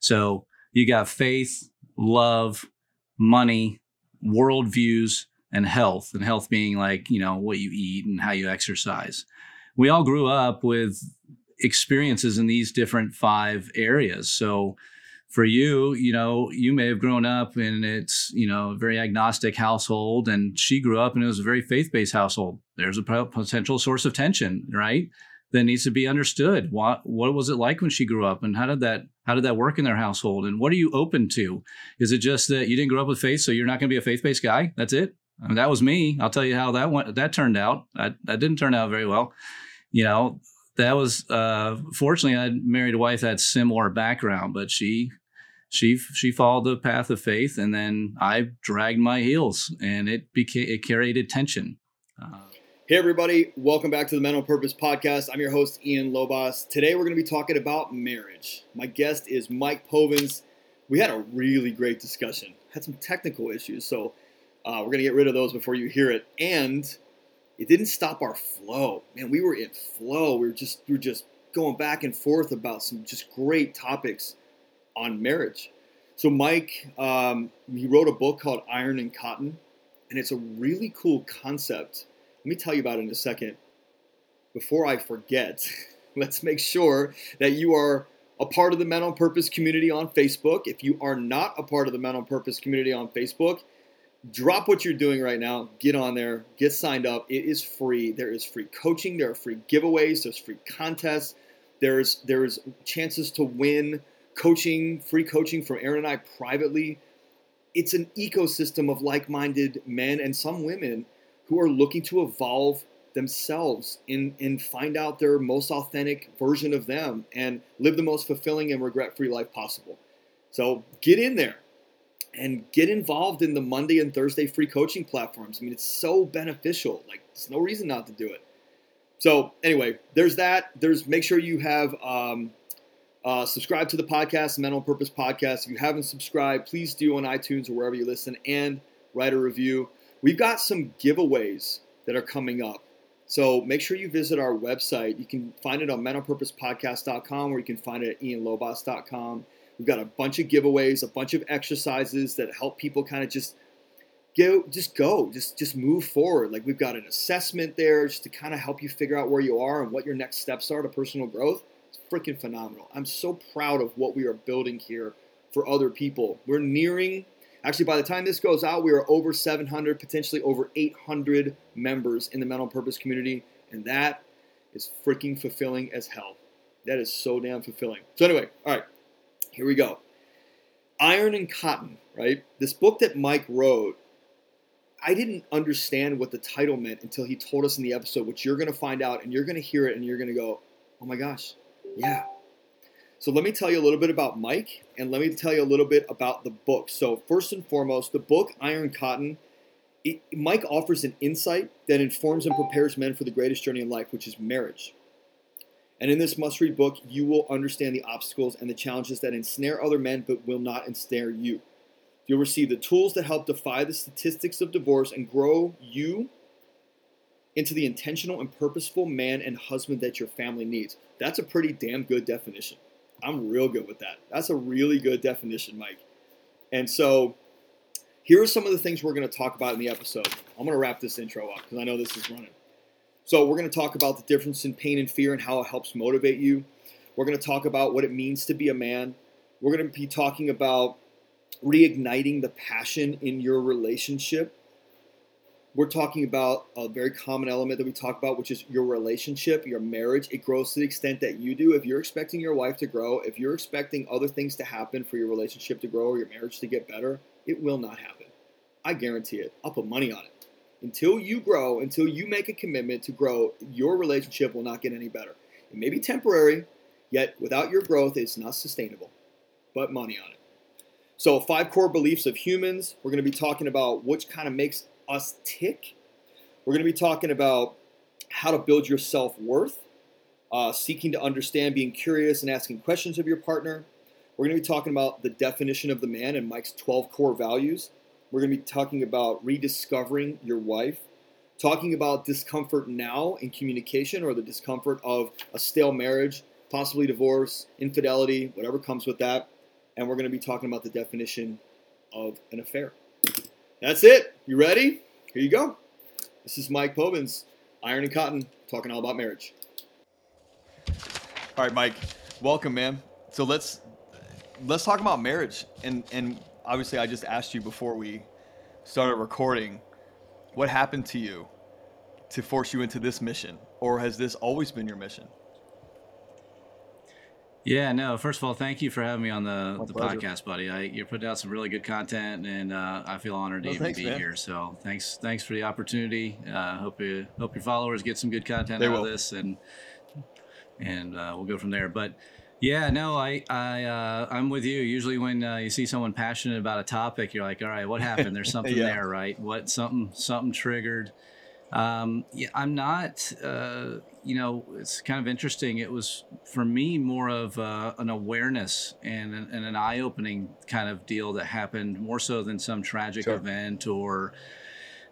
So you got faith, love, money, worldviews, and health. And health being like, you know, what you eat and how you exercise. We all grew up with experiences in these different five areas. So for you, you know, you may have grown up in it's, you know, a very agnostic household and she grew up and it was a very faith-based household. There's a potential source of tension, right? That needs to be understood. What what was it like when she grew up and how did that how did that work in their household and what are you open to? Is it just that you didn't grow up with faith so you're not going to be a faith-based guy? That's it? I mean, that was me. I'll tell you how that went that turned out. That that didn't turn out very well. You know, that was uh, fortunately I married a wife that had similar background, but she she she followed the path of faith, and then I dragged my heels, and it became it carried attention. Uh, hey everybody, welcome back to the Mental Purpose Podcast. I'm your host Ian Lobas. Today we're going to be talking about marriage. My guest is Mike Povens. We had a really great discussion. Had some technical issues, so uh, we're going to get rid of those before you hear it, and it didn't stop our flow. Man, we were in flow. We were just we were just going back and forth about some just great topics on marriage. So Mike, um, he wrote a book called Iron and Cotton, and it's a really cool concept. Let me tell you about it in a second. Before I forget, let's make sure that you are a part of the Mental Purpose community on Facebook. If you are not a part of the Mental Purpose community on Facebook, drop what you're doing right now, get on there, get signed up. It is free. There is free coaching, there are free giveaways, there's free contests, there's there's chances to win coaching, free coaching from Aaron and I privately. It's an ecosystem of like-minded men and some women who are looking to evolve themselves and, and find out their most authentic version of them and live the most fulfilling and regret-free life possible. So get in there and get involved in the Monday and Thursday free coaching platforms. I mean, it's so beneficial. Like, there's no reason not to do it. So, anyway, there's that. There's make sure you have um, uh, subscribe to the podcast, Mental Purpose Podcast. If you haven't subscribed, please do on iTunes or wherever you listen and write a review. We've got some giveaways that are coming up. So make sure you visit our website. You can find it on mentalpurposepodcast.com or you can find it at ianlobas.com. We've got a bunch of giveaways, a bunch of exercises that help people kind of just go, just go, just just move forward. Like we've got an assessment there just to kind of help you figure out where you are and what your next steps are to personal growth. It's freaking phenomenal. I'm so proud of what we are building here for other people. We're nearing Actually, by the time this goes out, we are over 700, potentially over 800 members in the mental purpose community, and that is freaking fulfilling as hell. That is so damn fulfilling. So, anyway, all right, here we go. Iron and Cotton, right? This book that Mike wrote, I didn't understand what the title meant until he told us in the episode, which you're going to find out and you're going to hear it and you're going to go, oh my gosh, yeah. So let me tell you a little bit about Mike and let me tell you a little bit about the book. So, first and foremost, the book Iron Cotton, it, Mike offers an insight that informs and prepares men for the greatest journey in life, which is marriage. And in this must read book, you will understand the obstacles and the challenges that ensnare other men but will not ensnare you. You'll receive the tools that help defy the statistics of divorce and grow you into the intentional and purposeful man and husband that your family needs. That's a pretty damn good definition. I'm real good with that. That's a really good definition, Mike. And so here are some of the things we're going to talk about in the episode. I'm going to wrap this intro up because I know this is running. So, we're going to talk about the difference in pain and fear and how it helps motivate you. We're going to talk about what it means to be a man. We're going to be talking about reigniting the passion in your relationship. We're talking about a very common element that we talk about, which is your relationship, your marriage. It grows to the extent that you do. If you're expecting your wife to grow, if you're expecting other things to happen for your relationship to grow or your marriage to get better, it will not happen. I guarantee it. I'll put money on it until you grow, until you make a commitment to grow, your relationship will not get any better. It may be temporary, yet without your growth, it's not sustainable. But money on it. So, five core beliefs of humans. We're going to be talking about which kind of makes us tick. We're going to be talking about how to build your self worth, uh, seeking to understand, being curious, and asking questions of your partner. We're going to be talking about the definition of the man and Mike's 12 core values. We're going to be talking about rediscovering your wife, talking about discomfort now in communication or the discomfort of a stale marriage, possibly divorce, infidelity, whatever comes with that. and we're going to be talking about the definition of an affair. That's it. You ready? Here you go. This is Mike Povins, Iron and Cotton, talking all about marriage. All right, Mike. Welcome, man. So let's let's talk about marriage. And and obviously, I just asked you before we started recording, what happened to you to force you into this mission, or has this always been your mission? Yeah, no. First of all, thank you for having me on the, the podcast, buddy. I, you're putting out some really good content, and uh, I feel honored to Well, even thanks, be man. here. So thanks, thanks for the opportunity. Uh, hope you hope your followers get some good content They out will. of this, and and uh, we'll go from there. But yeah, no, I I uh, I'm with you. Usually, when uh, you see someone passionate about a topic, you're like, all right, what happened? There's something Yeah. there, right? What something something triggered. Um, yeah, I'm not. Uh, you know, it's kind of interesting. It was for me more of uh, an awareness and an, and an eye-opening kind of deal that happened more so than some tragic Sure. event or.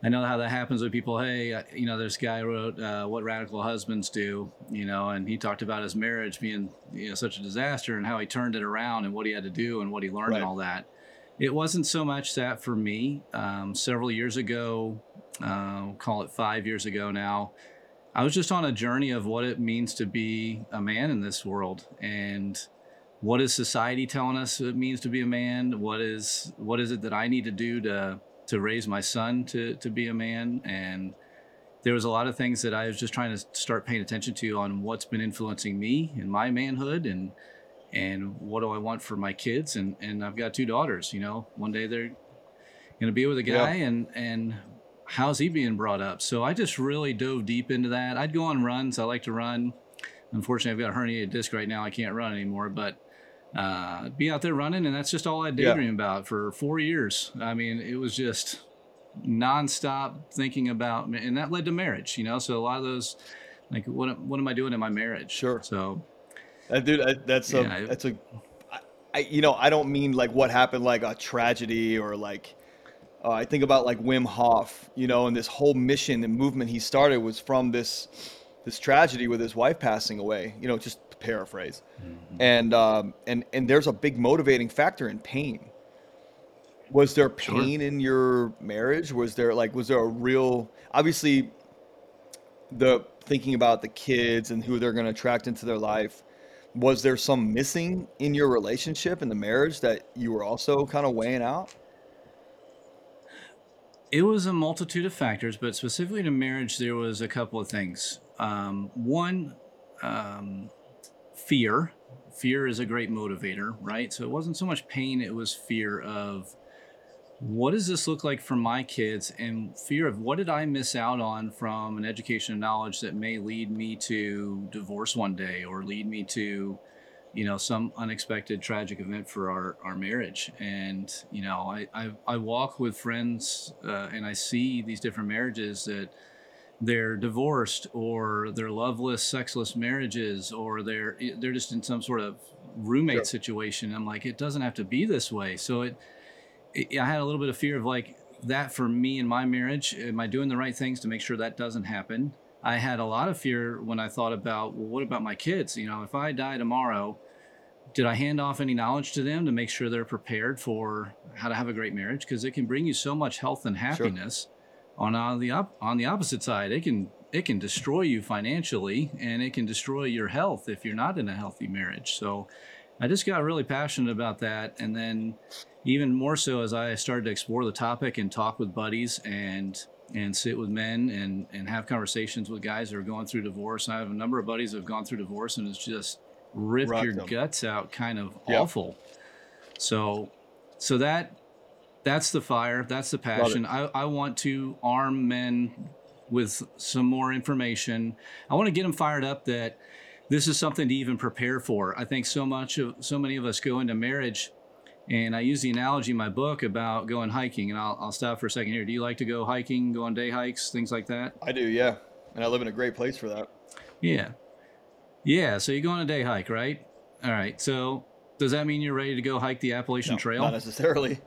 I know how that happens with people. Hey, uh, you know, this guy wrote uh, "What Radical Husbands Do," you know, and he talked about his marriage being you know such a disaster and how he turned it around and what he had to do and what he learned Right. and all that. It wasn't so much that for me. Um, several years ago, uh, we'll call it five years ago now, I was just on a journey of what it means to be a man in this world and what is society telling us it means to be a man? What is what is it that I need to do to to raise my son to to be a man? And there was a lot of things that I was just trying to start paying attention to on what's been influencing me in my manhood and and what do I want for my kids and and I've got two daughters, you know. One day they're going to be with a Yeah. guy and and how's he being brought up? So I just really dove deep into that. I'd go on runs. I like to run. Unfortunately, I've got a herniated disc right now. I can't run anymore, but uh, be out there running, and that's just all I Yeah. daydream about for four years. I mean, it was just nonstop thinking about, and that led to marriage. You know, so a lot of those, like, what what am I doing in my marriage? Sure. So Uh, dude, uh, that's a Yeah, I- that's a, I, I, you know, I don't mean like what happened, like a tragedy or like. Uh, I think about like Wim Hof, you know, and this whole mission and movement he started was from this this tragedy with his wife passing away. You know, just to paraphrase, and um, and and there's a big motivating factor in pain. Was there Sure. pain in your marriage? Was there like was there a real obviously the thinking about the kids and who they're going to attract into their life was there some missing in your relationship in the marriage that you were also kind of weighing out It was a multitude of factors, but specifically to marriage, there was a couple of things. Um, one, um, fear. Fear is a great motivator, right? So it wasn't so much pain, it was fear of what does this look like for my kids and fear of what did I miss out on from an education and knowledge that may lead me to divorce one day or lead me to you know some unexpected tragic event for our, our marriage. And you know I, I, I walk with friends uh, and I see these different marriages that they're divorced or they're loveless sexless marriages or they're they're just in some sort of roommate Sure. situation. I'm like it doesn't have to be this way. So it, it I had a little bit of fear of like that for me in my marriage. Am I doing the right things to make sure that doesn't happen? I had a lot of fear when I thought about well what about my kids? You know if I die tomorrow did I hand off any knowledge to them to make sure they're prepared for how to have a great marriage? Because it can bring you so much health and happiness. On on the op- on the opposite side, it can it can destroy you financially, and it can destroy your health if you're not in a healthy marriage. So, I just got really passionate about that, and then even more so as I started to explore the topic and talk with buddies and and sit with men and and have conversations with guys that are going through divorce. I have a number of buddies that have gone through divorce, and it's just ripped Rocked your them. guts out, kind of Yeah. awful. So, so that that's the fire. That's the passion. I, I want to arm men with some more information. I want to get them fired up that this is something to even prepare for. I think so much of so many of us go into marriage, and I use the analogy in my book about going hiking. And I'll, I'll stop for a second here. Do you like to go hiking, go on day hikes, things like that? i do yeah and i live in a great place for that Yeah. Yeah. So you go on a day hike, right? All right. So does that mean you're ready to go hike the Appalachian No, Trail? not necessarily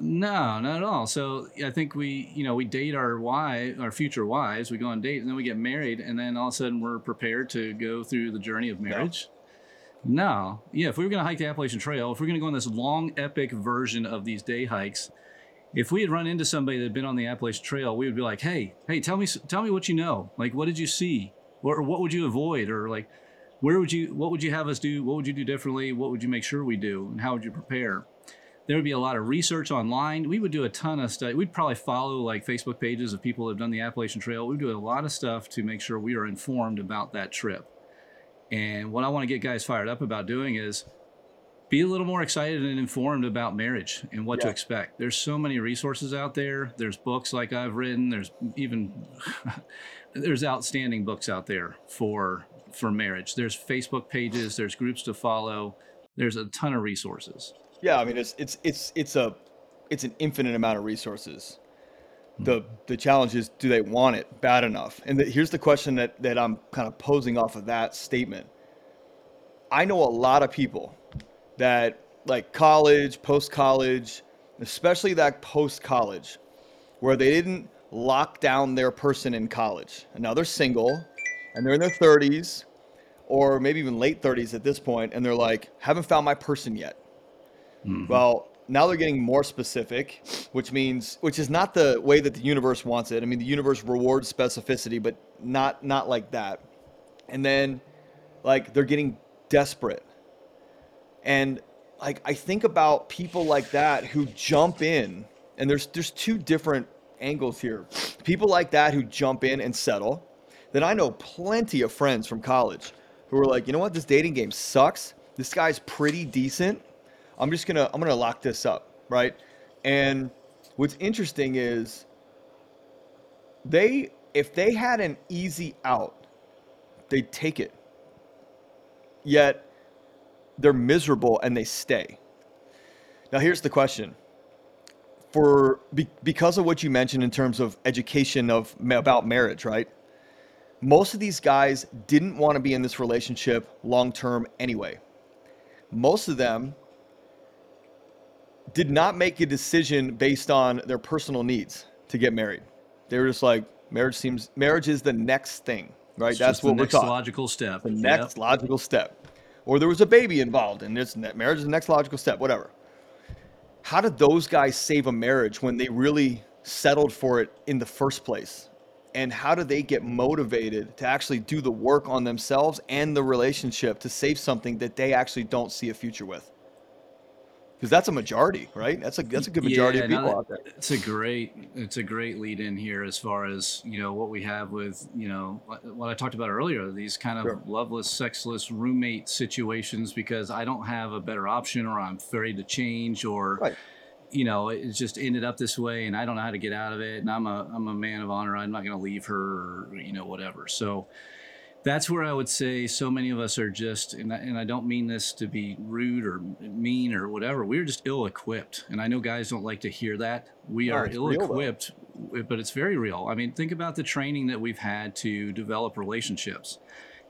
No, not at all. So I think we, you know, we date our wives, our future wives. We go on dates, and then we get married, and then all of a sudden we're prepared to go through the journey of marriage. No, yeah. If we were going to hike the Appalachian Trail, if we're going to go on this long, epic version of these day hikes, if we had run into somebody that had been on the Appalachian Trail, we would be like, "Hey, hey, tell me, tell me what you know. Like, what did you see, or, or what would you avoid, or like, where would you, what would you have us do? What would you do differently? What would you make sure we do, and how would you prepare?" There would be a lot of research online. We would do a ton of stuff. We'd probably follow like Facebook pages of people that have done the Appalachian Trail. We'd do a lot of stuff to make sure we are informed about that trip. And what I want to get guys fired up about doing is be a little more excited and informed about marriage and what to expect. There's so many resources out there. There's books like I've written. There's even there's outstanding books out there for for marriage. There's Facebook pages, there's groups to follow. There's a ton of resources. Yeah, I mean it's it's it's it's a it's an infinite amount of resources. Hmm. The the challenge is do they want it bad enough? And the, here's the question that that I'm kind of posing off of that statement. I know a lot of people that like college, post college, especially that post college, where they didn't lock down their person in college. And now they're single and they're in their 30s or maybe even late 30s at this point, and they're like, haven't found my person yet. Mm-hmm. Well, now they're getting more specific, which means which is not the way that the universe wants it. I mean, the universe rewards specificity, but not not like that. And then like they're getting desperate. And like I think about people like that who jump in, and there's there's two different angles here. People like that who jump in and settle. Then I know plenty of friends from college who are like, you know what, this dating game sucks. This guy's pretty decent. I'm just gonna I'm gonna lock this up, right? And what's interesting is they if they had an easy out, they'd take it. Yet they're miserable and they stay. Now here's the question. For be, because of what you mentioned in terms of education of about marriage, right? Most of these guys didn't want to be in this relationship long term anyway. Most of them did not make a decision based on their personal needs to get married. They were just like, marriage seems marriage is the next thing, right? It's That's what the we're next taught. logical step. The Yep. next logical step. Or there was a baby involved and this marriage is the next logical step, whatever. How did those guys save a marriage when they really settled for it in the first place? And how do they get motivated to actually do the work on themselves and the relationship to save something that they actually don't see a future with? Because that's a majority, right? That's a that's a good majority Yeah, of people out there. It's a great, it's a great lead in here as far as you know what we have with you know what what I talked about earlier. These kind of Sure. loveless, sexless roommate situations because I don't have a better option, or I'm afraid to change, or Right. you know it just ended up this way, and I don't know how to get out of it. And I'm a I'm a man of honor. I'm not going to leave her, or you know whatever. So that's where I would say so many of us are just, and I, and I don't mean this to be rude or mean or whatever. We're just ill-equipped, and I know guys don't like to hear that. We No, are though. ill-equipped, but it's very real. I mean, think about the training that we've had to develop relationships.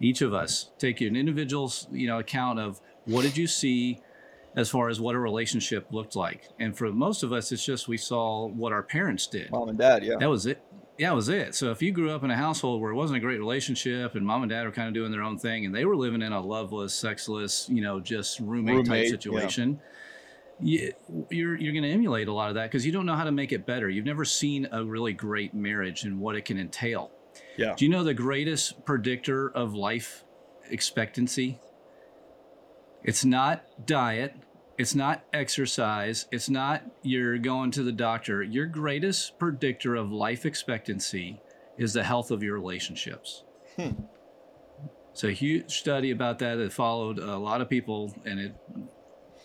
Each of us take an individual's, you know, account of what did you see as far as what a relationship looked like, and for most of us, it's just we saw what our parents did. Mom and dad, yeah. That was it. Yeah, that was it. So if you grew up in a household where it wasn't a great relationship and mom and dad were kind of doing their own thing and they were living in a loveless, sexless, you know, just roommate, Roommate, type yeah. situation, you, you're you're going to emulate a lot of that because you don't know how to make it better. You've never seen a really great marriage and what it can entail. Yeah. Do you know the greatest predictor of life expectancy? It's not diet. It's not exercise. It's not you're going to the doctor. Your greatest predictor of life expectancy is the health of your relationships. Hmm. It's a huge study about that that followed a lot of people, and it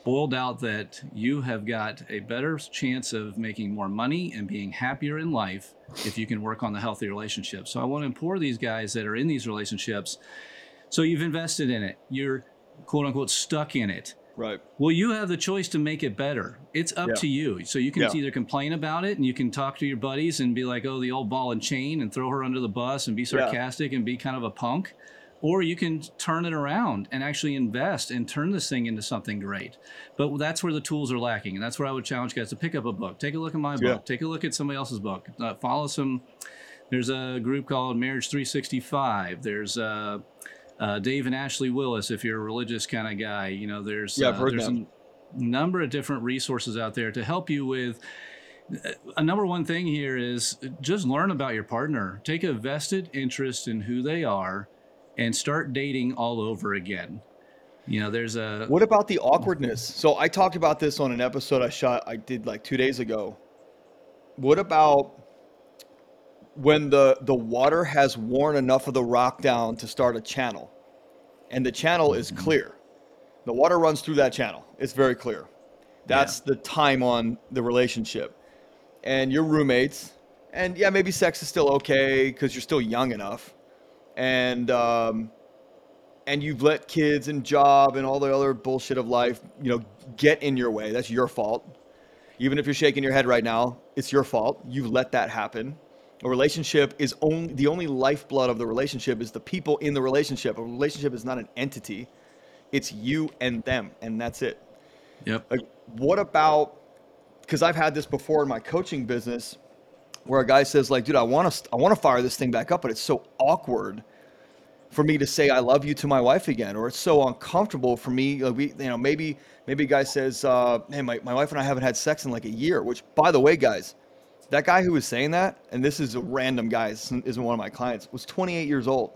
boiled out that you have got a better chance of making more money and being happier in life if you can work on the healthy relationship. So I want to implore these guys that are in these relationships. So you've invested in it. You're quote unquote stuck in it. Right. Well, you have the choice to make it better. It's up Yeah. to you. So you can Yeah. either complain about it and you can talk to your buddies and be like, oh, the old ball and chain and throw her under the bus and be sarcastic and be kind of a punk. Or you can turn it around and actually invest and turn this thing into something great. But that's where the tools are lacking. And that's where I would challenge guys to pick up a book. Take a look at my Yeah. book. Take a look at somebody else's book. Uh, follow some. There's a group called Marriage 365. There's a uh, Dave and Ashley Willis, if you're a religious kind of guy, you know, there's Yeah, uh, there's a number of different resources out there to help you with. A number one thing here is just learn about your partner. Take a vested interest in who they are, and start dating all over again. You know, there's a What about the awkwardness? So I talked about this on an episode I shot I did like 2 days ago. What about when the the water has worn enough of the rock down to start a channel and the channel is clear. The water runs through that channel. It's very clear. That's the time on the relationship. And your roommates and yeah, maybe sex is still okay cuz you're still young enough. And um and you've let kids and job and all the other bullshit of life, you know, get in your way. That's your fault. Even if you're shaking your head right now, it's your fault. You've let that happen. A relationship is only the only lifeblood of the relationship is the people in the relationship. A relationship is not an entity. It's you and them, and that's it. yep. Like, what about? Because I've had this before in my coaching business, where a guy says, like, dude, I want to, I want to fire this thing back up, but it's so awkward for me to say I love you to my wife again, or it's so uncomfortable for me. Like we, you know, maybe, maybe a guy says, uh, hey, my, my wife and I haven't had sex in like a year. Which, by the way, guys, that guy who was saying that, and this is a random guy, this isn't one of my clients, was 28 years old.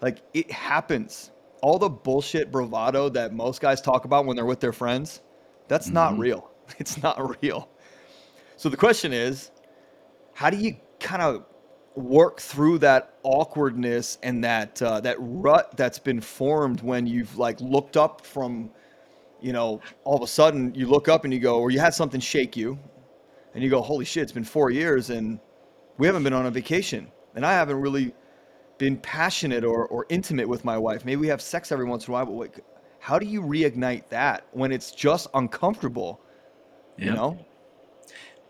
Like it happens. All the bullshit bravado that most guys talk about when they're with their friends, that's not real. It's not real. So the question is, how do you kind of work through that awkwardness and that uh, that rut that's been formed when you've like looked up from, you know, all of a sudden you look up and you go, or you had something shake you, and you go, holy shit, it's been four years and we haven't been on a vacation, and I haven't really been passionate or, or intimate with my wife. Maybe we have sex every once in a while, but like, how do you reignite that when it's just uncomfortable? You know?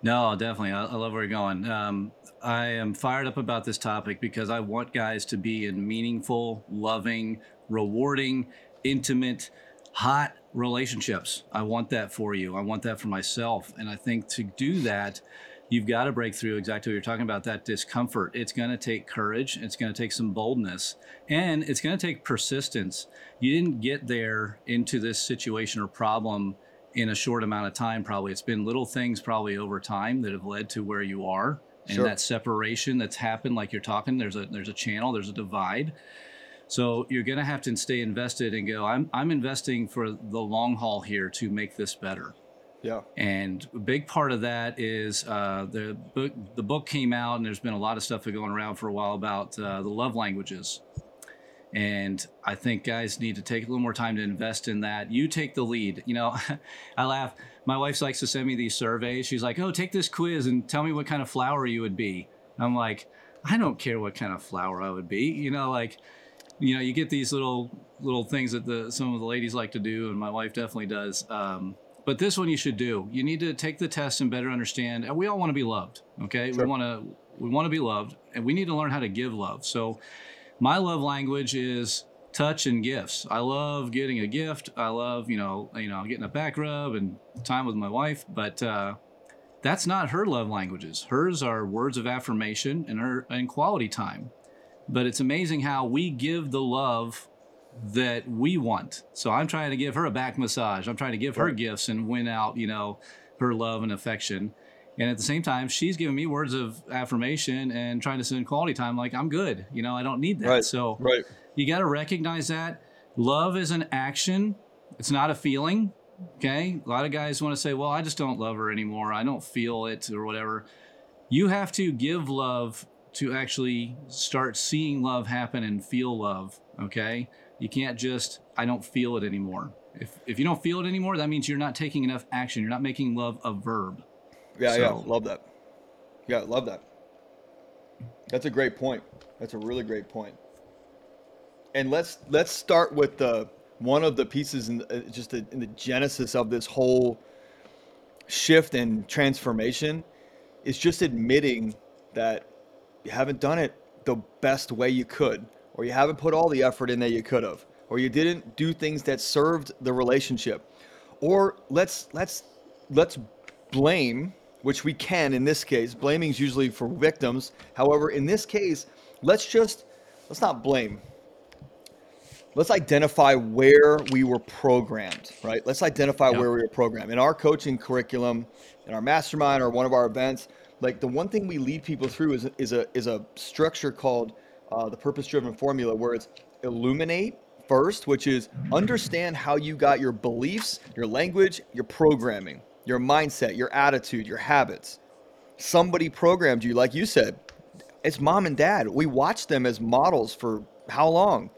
No, definitely. I, I love where you're going. Um, I am fired up about this topic because I want guys to be in meaningful, loving, rewarding, intimate, hot relationships. I want that for you. I want that for myself. And I think to do that, you've got to break through exactly what you're talking about that discomfort. It's going to take courage, it's going to take some boldness, and it's going to take persistence. You didn't get there into this situation or problem in a short amount of time probably it's been little things probably over time that have led to where you are and Sure. that separation that's happened like you're talking there's a there's a channel there's a divide so you're going to have to stay invested and go i'm i'm investing for the long haul here to make this better Yeah. and a big part of that is uh, the book. The book came out, and there's been a lot of stuff going around for a while about uh, the love languages. And I think guys need to take a little more time to invest in that. You take the lead. You know, I laugh. My wife likes to send me these surveys. She's like, "Oh, take this quiz and tell me what kind of flower you would be." I'm like, I don't care what kind of flower I would be. You know, like, you know, you get these little little things that the some of the ladies like to do, and my wife definitely does. Um, but this one you should do. You need to take the test and better understand. And we all want to be loved. Okay, Sure. we want to we want to be loved, and we need to learn how to give love. So, my love language is touch and gifts. I love getting a gift. I love you know you know getting a back rub and time with my wife. But uh, that's not her love languages. Hers are words of affirmation and her and quality time. But it's amazing how we give the love that we want. So I'm trying to give her a back massage. I'm trying to give her gifts and win out, you know, her love and affection. And at the same time, she's giving me words of affirmation and trying to spend quality time like I'm good. You know, I don't need that. Right. So Right. you got to recognize that love is an action it's not a feeling okay a lot of guys want to say well i just don't love her anymore i don't feel it or whatever you have to give love to actually start seeing love happen and feel love okay you can't just i don't feel it anymore if, if you don't feel it anymore that means you're not taking enough action you're not making love a verb Yeah, yeah, love that. Yeah, love that. That's a great point. That's a really great point. And let's let's start with the one of the pieces in the, uh, just the, in the genesis of this whole shift and transformation is just admitting that you haven't done it the best way you could, or you haven't put all the effort in that you could have, or you didn't do things that served the relationship, or let's let's let's blame, which we can in this case. Blaming is usually for victims. However, in this case, let's just let's not blame. let's identify where we were programmed, right? Let's identify where we were programmed. In our coaching curriculum, in our mastermind or one of our events, like the one thing we lead people through is, is a is a structure called uh, the purpose driven formula where it's illuminate first, which is understand how you got your beliefs, your language, your programming, your mindset, your attitude, your habits. Somebody programmed you, like you said. It's mom and dad. We watched them as models for how long?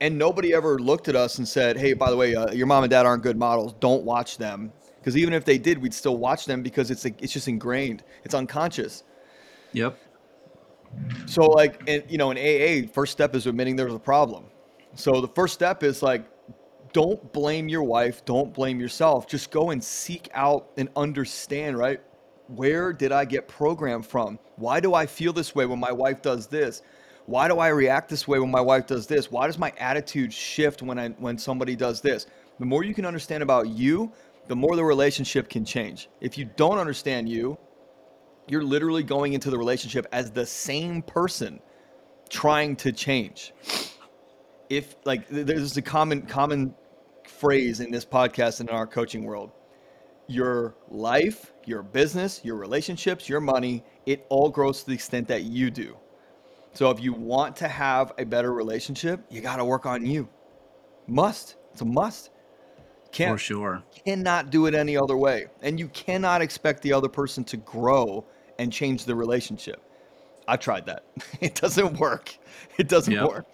And nobody ever looked at us and said, hey, by the way, uh, your mom and dad aren't good models. Don't watch them. Because even if they did, we'd still watch them because it's like, it's just ingrained. It's unconscious. Yep. So like, and, you know, in AA, first step is admitting there's a problem. So the first step is like, don't blame your wife, don't blame yourself. Just go and seek out and understand, right? Where did I get programmed from? Why do I feel this way when my wife does this? Why do I react this way when my wife does this? Why does my attitude shift when I when somebody does this? The more you can understand about you, the more the relationship can change. If you don't understand you, you're literally going into the relationship as the same person trying to change. If like there's a common common phrase in this podcast and in our coaching world. Your life your business your relationships your money it all grows to the extent that you do. So if you want to have a better relationship you got to work on you. Must. It's a must can't for sure cannot do it any other way and you cannot expect the other person to grow and change the relationship i tried that it doesn't work it doesn't yep. work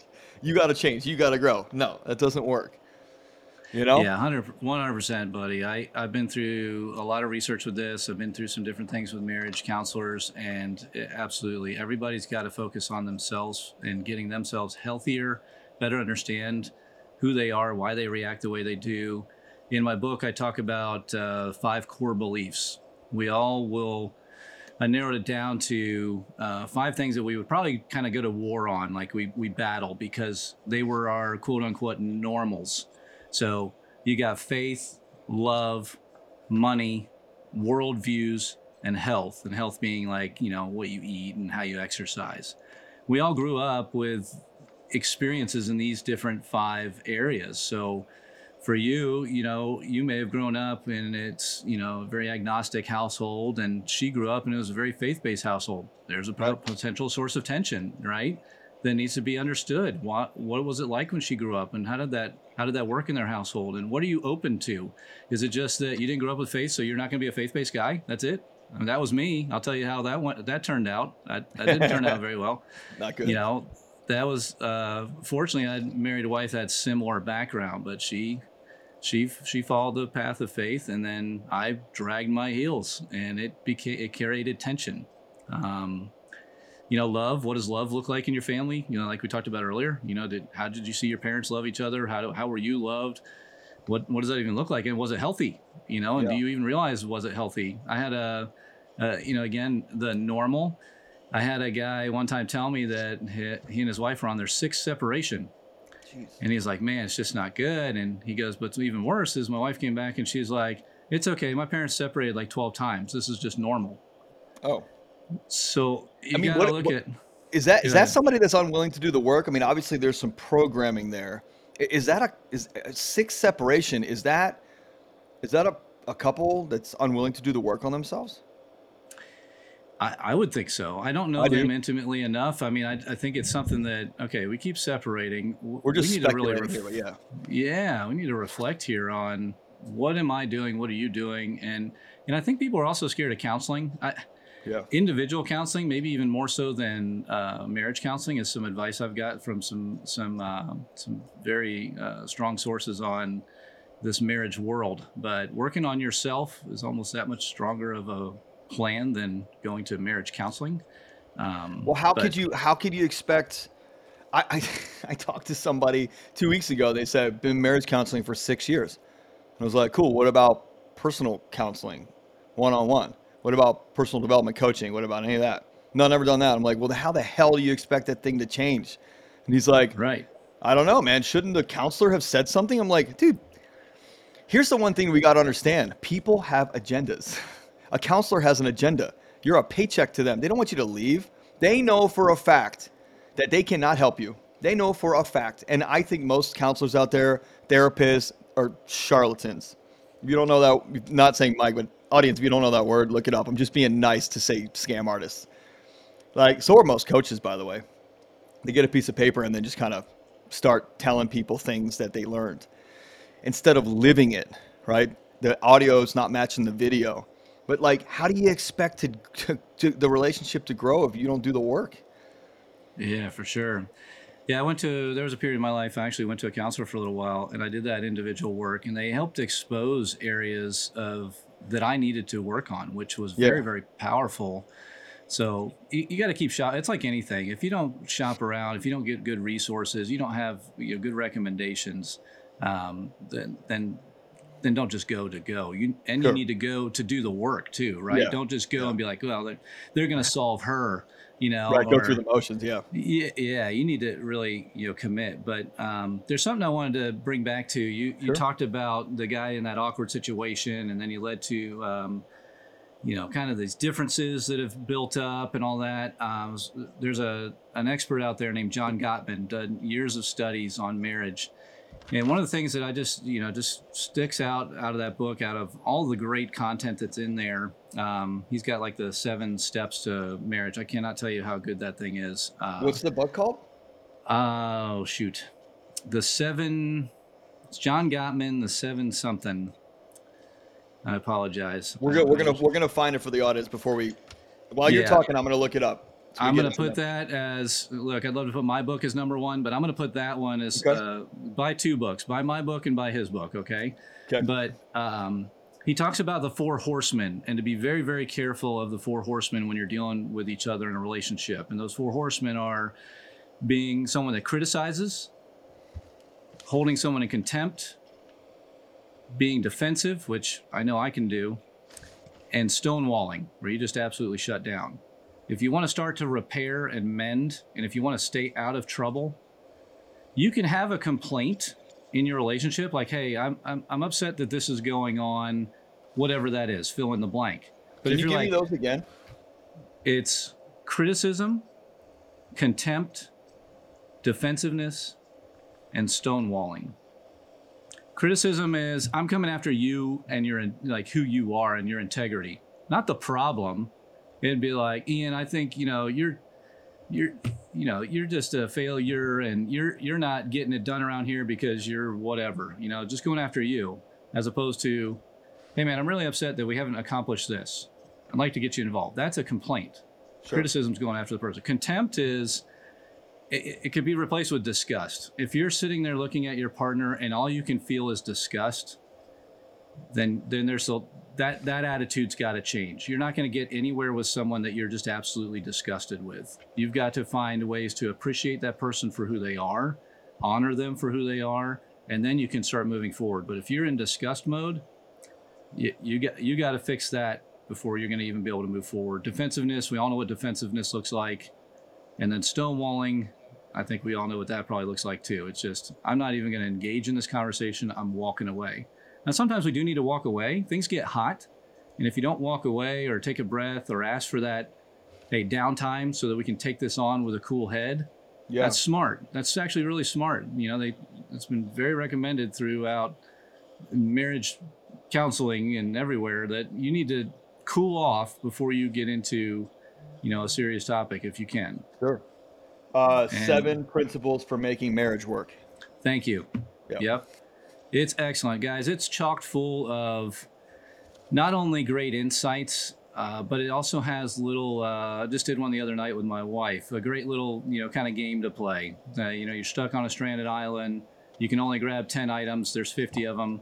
you got to change. You got to grow. No, that doesn't work. You know? Yeah, 100 100%, buddy. I I've been through a lot of research with this. I've been through some different things with marriage counselors and eh, absolutely everybody's got to focus on themselves and getting themselves healthier, better understand who they are, why they react the way they do. In my book, I talk about uh, five core beliefs. We all will I narrowed it down to uh, five things that we would probably kind of go to war on, like we we battle because they were our quote unquote normals. So you got faith, love, money, worldviews, and health. And health being like you know what you eat and how you exercise. We all grew up with experiences in these different five areas. So for you, you know, you may have grown up in it's, you know, a very agnostic household and she grew up and it was a very faith-based household. There's a right. potential source of tension, right? That needs to be understood. What what was it like when she grew up and how did that how did that work in their household and what are you open to? Is it just that you didn't grow up with faith so you're not going to be a faith-based guy? That's it? I mean, that was me. I'll tell you how that went that turned out. That, that didn't turn out very well. Not good. You know, that was uh, fortunately I married a wife that had similar background, but she she she followed the path of faith, and then I dragged my heels, and it became it carried attention. Um, you know, love. What does love look like in your family? You know, like we talked about earlier. You know, did how did you see your parents love each other? How do, how were you loved? What what does that even look like? And was it healthy? You know, and yeah. do you even realize was it healthy? I had a, a, you know, again the normal. I had a guy one time tell me that he, he and his wife were on their sixth separation. And he's like, man, it's just not good. And he goes, but even worse is my wife came back and she's like, it's okay. My parents separated like 12 times. This is just normal. Oh. So I mean, what, look what, at. Is that is that somebody that's unwilling to do the work? I mean, obviously there's some programming there. Is that a is a six separation? Is that is that a, a couple that's unwilling to do the work on themselves? I, I would think so. I don't know I them do. intimately enough. I mean, I, I think it's something that okay, we keep separating. We're just we need to really ref- here, yeah. Yeah, we need to reflect here on what am I doing? What are you doing? And and I think people are also scared of counseling. I, yeah. Individual counseling, maybe even more so than uh, marriage counseling, is some advice I've got from some some uh, some very uh, strong sources on this marriage world. But working on yourself is almost that much stronger of a plan than going to marriage counseling. Um, well, how but, could you? How could you expect? I, I, I talked to somebody two weeks ago. They said been marriage counseling for six years. I was like, cool. What about personal counseling, one on one? What about personal development coaching? What about any of that? No, never done that. I'm like, well, how the hell do you expect that thing to change? And he's like, right. I don't know, man. Shouldn't the counselor have said something? I'm like, dude, here's the one thing we got to understand people have agendas. A counselor has an agenda. You're a paycheck to them. They don't want you to leave. They know for a fact that they cannot help you. they know for a fact, and I think most counselors out there, therapists, are charlatans. If you don't know that, not saying Mike, but audience, if you don't know that word, look it up. I'm just being nice to say scam artists. Like, so are most coaches, by the way. They get a piece of paper and then just kind of start telling people things that they learned instead of living it, right? The audio is not matching the video. But like, how do you expect to, to, to the relationship to grow if you don't do the work? Yeah, for sure. Yeah, I went to, there was a period in my life, I actually went to a counselor for a little while and I did that individual work and they helped expose areas of that I needed to work on, which was very, Yeah. very powerful. So you, you got to keep shop. It's like anything. If you don't shop around, if you don't get good resources, you don't have you know, good recommendations, um, then then then don't just go to go. You and Sure. you need to go to do the work too, right? Yeah. Don't just go Yeah. and be like, well, they're, they're going to solve her, you know, Right, go or- through the motions. Yeah. yeah, yeah, you need to really you know commit. But um, there's something I wanted to bring back to you. You Sure. talked about the guy in that awkward situation, and then you led to um, you know kind of these differences that have built up and all that. Um, there's a an expert out there named John Gottman done years of studies on marriage. And one of the things that I just, you know, just sticks out out of that book, out of all the great content that's in there, um, he's got like the seven steps to marriage. I cannot tell you how good that thing is. Uh, What's the book called? Oh shoot, the seven. It's John Gottman. The seven something. I apologize. We're gonna we're gonna we're gonna find it for the audience before we. While you're Yeah. talking, I'm gonna look it up. So I'm gonna it. put that as look. I'd love to put my book as number one, but I'm gonna put that one as Okay. uh, buy two books, buy my book and buy his book. Okay. Okay. But um, he talks about the four horsemen and to be very, very careful of the four horsemen when you're dealing with each other in a relationship. And those four horsemen are being someone that criticizes, holding someone in contempt, being defensive, which I know I can do, and stonewalling, where you just absolutely shut down. If you want to start to repair and mend, and if you want to stay out of trouble, you can have a complaint in your relationship like, hey, I'm, I'm, I'm upset that this is going on, whatever that is, fill in the blank. But Can if you you're give like, me those again? it's criticism, contempt, defensiveness, and stonewalling. Criticism is I'm coming after you and your like who you are and your integrity, not the problem. It'd be like Ian, I think you know you're you're you know you're just a failure and you're you're not getting it done around here because you're whatever you know just going after you as opposed to hey man i'm really upset that we haven't accomplished this. I'd like to get you involved. That's a complaint. Sure. criticism's going after the person. Contempt is it, it could be replaced with disgust. If you're sitting there looking at your partner and all you can feel is disgust then then there's a, that that attitude's got to change. You're not going to get anywhere with someone that you're just absolutely disgusted with. You've got to find ways to appreciate that person for who they are honor them for who they are and then you can start moving forward. But if you're in disgust mode you, you got you got to fix that before you're going to even be able to move forward. Defensiveness we all know what defensiveness looks like. And then stonewalling i think we all know what that probably looks like too. It's just i'm not even going to engage in this conversation. I'm walking away now sometimes we do need to walk away things get hot and if you don't walk away or take a breath or ask for that hey downtime so that we can take this on with a cool head Yeah. that's smart. That's actually really smart. You know, they it's been very recommended throughout marriage counseling and everywhere that you need to cool off before you get into, you know, a serious topic if you can. Sure. Uh, seven principles for making marriage work. Thank you. Yeah. Yep. It's excellent, guys. It's chocked full of not only great insights, uh, but it also has little. Uh, I just did one the other night with my wife. A great little, you know, kind of game to play. Uh, you know, you're stuck on a stranded island. You can only grab ten items. There's 50 of them.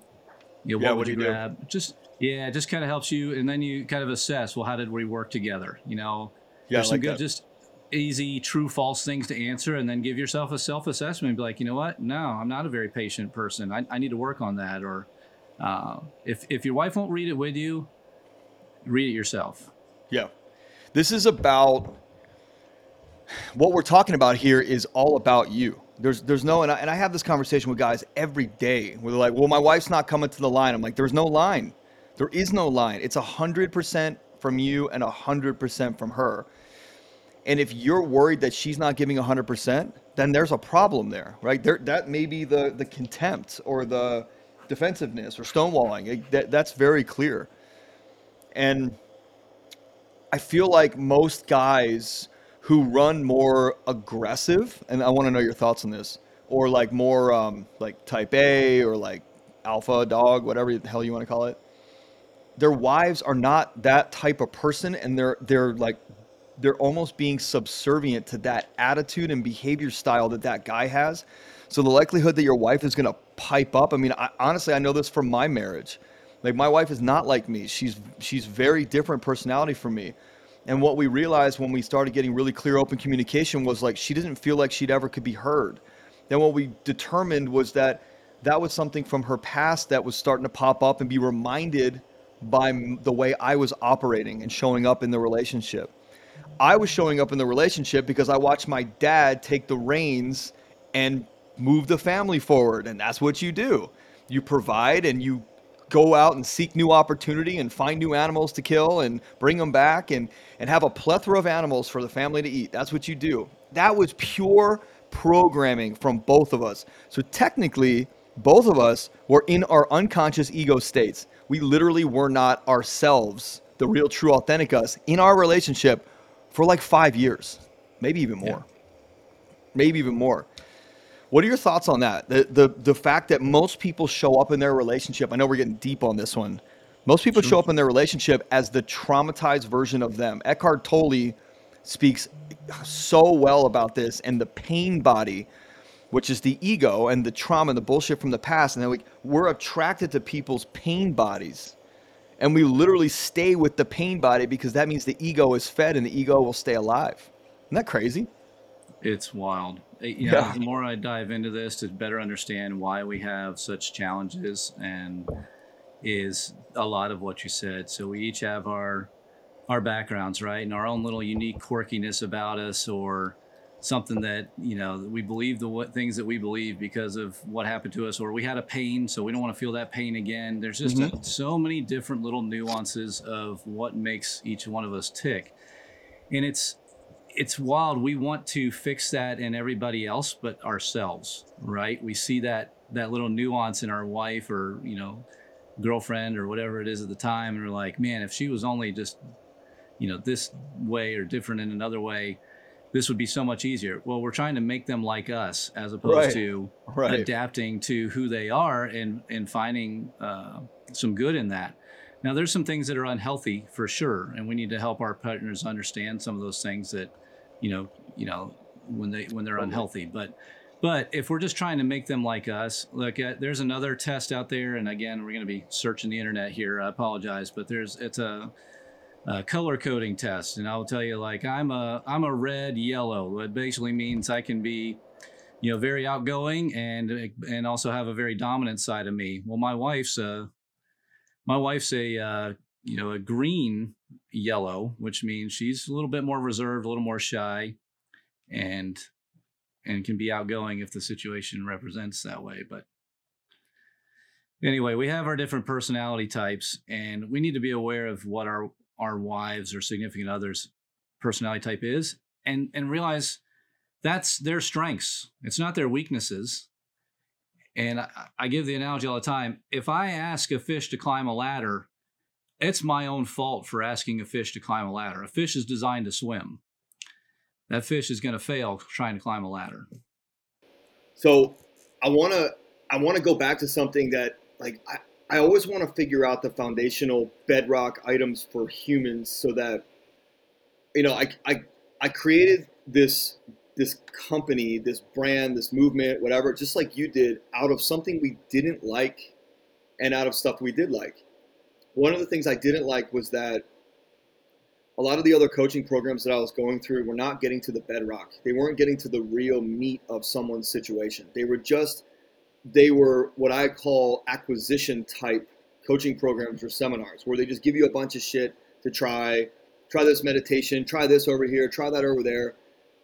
You know, Yeah, what what would do you you do? Just yeah, it just kind of helps you, and then you kind of assess. Well, how did we work together? You know, Yeah, I there's some like good that. just easy true false things to answer and then give yourself a self-assessment and be like you know what no i'm not a very patient person i, I need to work on that or uh, if, if your wife won't read it with you read it yourself Yeah. This is about what we're talking about here is all about you. There's there's no and I, and I have this conversation with guys every day where they're like, "Well, my wife's not coming to the line." I'm like, "There's no line. There is no line. It's a hundred percent from you and a hundred percent from her." And if you're worried that she's not giving 100%, then there's a problem there, right? There, that may be the, the contempt or the defensiveness or stonewalling. That, that's very clear. And I feel like most guys who run more aggressive, and I want to know your thoughts on this, or like more um, like type A or like alpha dog, whatever the hell you want to call it. Their wives are not that type of person, and they're they're like they're almost being subservient to that attitude and behavior style that that guy has. So the likelihood that your wife is going to pipe up, I mean, I, honestly, I know this from my marriage. Like my wife is not like me. She's she's very different personality from me. And what we realized when we started getting really clear open communication was like she didn't feel like she'd ever could be heard. Then what we determined was that that was something from her past that was starting to pop up and be reminded by the way I was operating and showing up in the relationship. I was showing up in the relationship because I watched my dad take the reins and move the family forward. And that's what you do. You provide and you go out and seek new opportunity and find new animals to kill and bring them back and, and have a plethora of animals for the family to eat. That's what you do. That was pure programming from both of us. So technically, both of us were in our unconscious ego states. We literally were not ourselves, the real, true, authentic us, in our relationship for like five years, maybe even more. Yeah. Maybe even more. What are your thoughts on that? The, the the fact that most people show up in their relationship. I know we're getting deep on this one. Most people show up in their relationship as the traumatized version of them. Eckhart Tolle speaks so well about this and the pain body, which is the ego and the trauma and the bullshit from the past. And then we, we're attracted to people's pain bodies. And we literally stay with the pain body because that means the ego is fed and the ego will stay alive. Isn't that crazy? It's wild. Uh, you know, yeah. The more I dive into this to better understand why we have such challenges and is a lot of what you said. So we each have our our backgrounds, right, and our own little unique quirkiness about us, or something that you know we believe the what things that we believe because of what happened to us, or we had a pain, so we don't want to feel that pain again. There's just mm-hmm. a, so many different little nuances of what makes each one of us tick, and it's it's wild. We want to fix that in everybody else but ourselves, right? We see that that little nuance in our wife or you know girlfriend or whatever it is at the time, and we're like, man, if she was only just you know this way or different in another way this would be so much easier well we're trying to make them like us as opposed right. to right. adapting to who they are and and finding uh, some good in that now there's some things that are unhealthy for sure and we need to help our partners understand some of those things that you know you know when they when they're unhealthy but but if we're just trying to make them like us, look at there's another test out there, and again, we're going to be searching the internet here. I apologize, but there's it's a uh, color coding test, and I'll tell you like I'm a I'm a red yellow. It basically means I can be, you know, very outgoing and and also have a very dominant side of me. Well, my wife's a my wife's a uh, you know a green yellow, which means she's a little bit more reserved, a little more shy, and and can be outgoing if the situation represents that way. But anyway, we have our different personality types, and we need to be aware of what our our wives or significant others personality type is and and realize that's their strengths. It's not their weaknesses. And I, I, give the analogy all the time if i ask a fish to climb a ladder it's my own fault for asking a fish to climb a ladder. A fish is designed to swim. That fish is going to fail trying to climb a ladder. So i want to i want to go back to something that like I, I always want to figure out the foundational bedrock items for humans so that you know I, I I created this this company, this brand, this movement, whatever, just like you did, out of something we didn't like and out of stuff we did like. One of the things I didn't like was that a lot of the other coaching programs that I was going through were not getting to the bedrock. They weren't getting to the real meat of someone's situation. They were just they were what I call acquisition type coaching programs or seminars where they just give you a bunch of shit to try, try this meditation, try this over here, try that over there.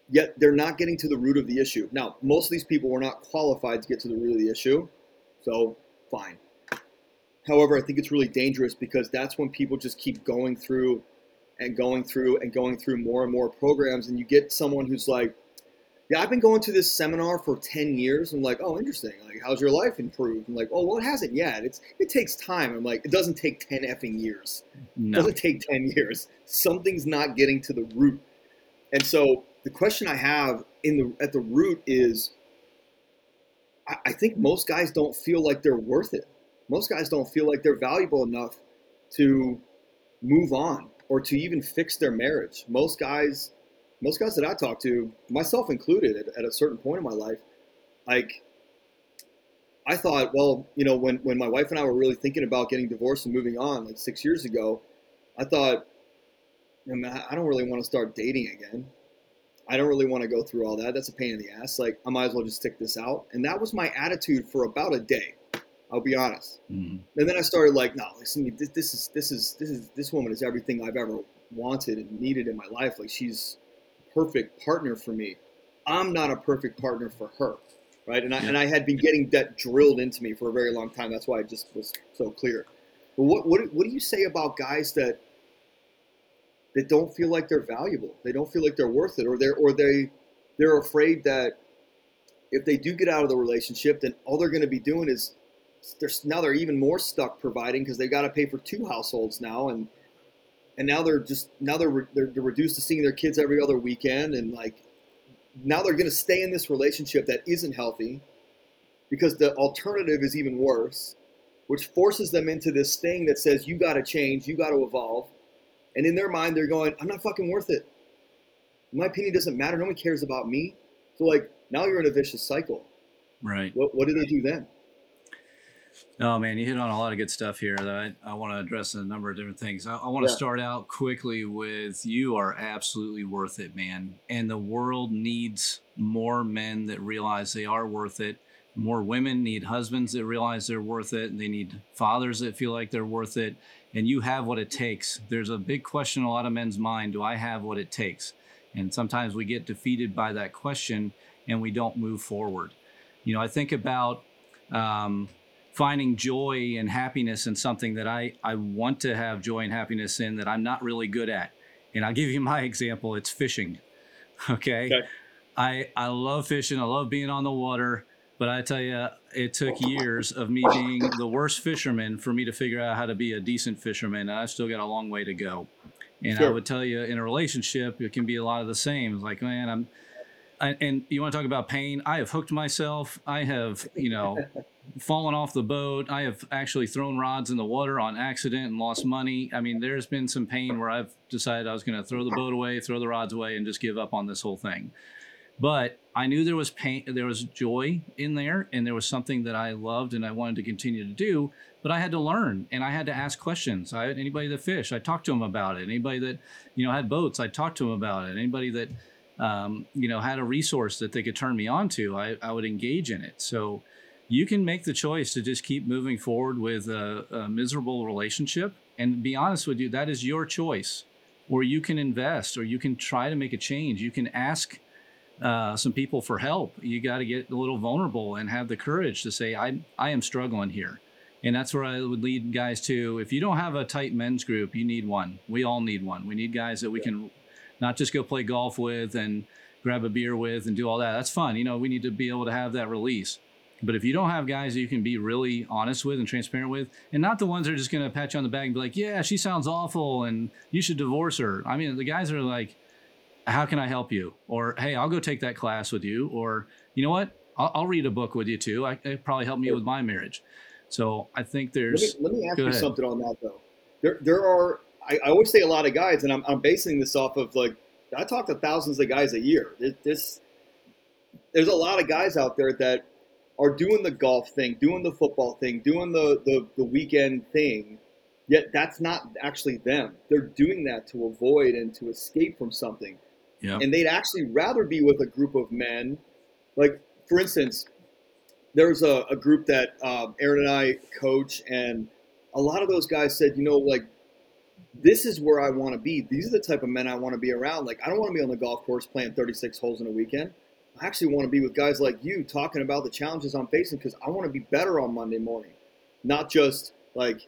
Yet they're not getting to the root of the issue. Now, most of these people were not qualified to get to the root of the issue, so fine. However, I think it's really dangerous because that's when people just keep going through and going through and going through more and more programs, and you get someone who's like, "Yeah, I've been going to this seminar for ten years." I'm like, "Oh, interesting. Like, how's your life improved?" I'm like, "Oh, well, it hasn't yet. It's it takes time." I'm like, "It doesn't take ten effing years. No. It doesn't take ten years. Something's not getting to the root." And so the question I have in the at the root is, I, I think most guys don't feel like they're worth it. Most guys don't feel like they're valuable enough to move on or to even fix their marriage. Most guys, most guys that I talk to, myself included, at, at a certain point in my life, like I thought, well, you know, when when my wife and I were really thinking about getting divorced and moving on, like six years ago, I thought, I, mean, I don't really want to start dating again. I don't really want to go through all that. That's a pain in the ass. Like I might as well just stick this out. And that was my attitude for about a day. I'll be honest. Mhm. And then I started like, no, listen, this, this is this is this is this woman is everything I've ever wanted and needed in my life. Like she's perfect partner for me. I'm not a perfect partner for her, right? And I Yeah. and I had been getting that drilled into me for a very long time. That's why I just was so clear. But what what what do you say about guys that that don't feel like they're valuable? They don't feel like they're worth it, or they're or they they're afraid that if they do get out of the relationship, then all they're going to be doing is they're now they're even more stuck providing because they've got to pay for two households now, and and now they're just now they're, re- they're they're reduced to seeing their kids every other weekend, and like now they're going to stay in this relationship that isn't healthy because the alternative is even worse, which forces them into this thing that says you got to change, you got to evolve, and in their mind they're going, I'm not fucking worth it. My opinion doesn't matter. No one cares about me. So like now you're in a vicious cycle. Right. What what do they do then? Oh man, you hit on a lot of good stuff here that I, I want to address a number of different things. I, I want to Yeah. start out quickly with you are absolutely worth it, man. And the world needs more men that realize they are worth it. More women need husbands that realize they're worth it. And they need fathers that feel like they're worth it. And you have what it takes. There's a big question in a lot of men's mind do I have what it takes? And sometimes we get defeated by that question and we don't move forward. You know, I think about um, finding joy and happiness in something that I, I want to have joy and happiness in that I'm not really good at. And I'll give you my example it's fishing. Okay. Okay. I, I love fishing. I love being on the water. But I tell you, it took years of me being the worst fisherman for me to figure out how to be a decent fisherman. And I've still got a long way to go. And I would tell you, in a relationship, it can be a lot of the same. It's like, man, I'm, I, and you want to talk about pain? I have hooked myself. I have, you know, fallen off the boat. I have actually thrown rods in the water on accident and lost money. I mean, there's been some pain where I've decided I was going to throw the boat away, throw the rods away, and just give up on this whole thing. But I knew there was pain, there was joy in there, and there was something that I loved and I wanted to continue to do. But I had to learn, and I had to ask questions. I had anybody that fished, I talked to them about it. Anybody that you know had boats, I talked to them about it. Anybody that um, you know had a resource that they could turn me on to, I, I would engage in it. So you can make the choice to just keep moving forward with a, a miserable relationship. And be honest with you, that is your choice. Or you can invest, or you can try to make a change. You can ask uh, some people for help. You got to get a little vulnerable and have the courage to say, I, I am struggling here. And that's where I would lead guys to. If you don't have a tight men's group, you need one. We all need one. We need guys that we can not just go play golf with and grab a beer with and do all that. That's fun. You know, we need to be able to have that release. But if you don't have guys that you can be really honest with and transparent with, and not the ones that are just going to pat you on the back and be like, yeah, she sounds awful and you should divorce her. I mean, the guys are like, how can I help you? Or, hey, I'll go take that class with you. Or, you know what? I'll, I'll read a book with you too. I, it probably helped me with my marriage. So I think Let me, there's, let me ask you ahead. something on that though. There, there are. I, I always say a lot of guys, and I'm, I'm basing this off of like I talk to thousands of guys a year. This, this there's a lot of guys out there that are doing the golf thing, doing the football thing, doing the the, the weekend thing. Yet that's not actually them. They're doing that to avoid and to escape from something. yeah, and they'd actually rather be with a group of men. Like, for instance, there's a, a group that um, Aaron and I coach, and a lot of those guys said, you know, like, this is where I want to be. These are the type of men I want to be around. Like, I don't want to be on the golf course playing 36 holes in a weekend. I actually want to be with guys like you talking about the challenges I'm facing because I want to be better on Monday morning, not just like,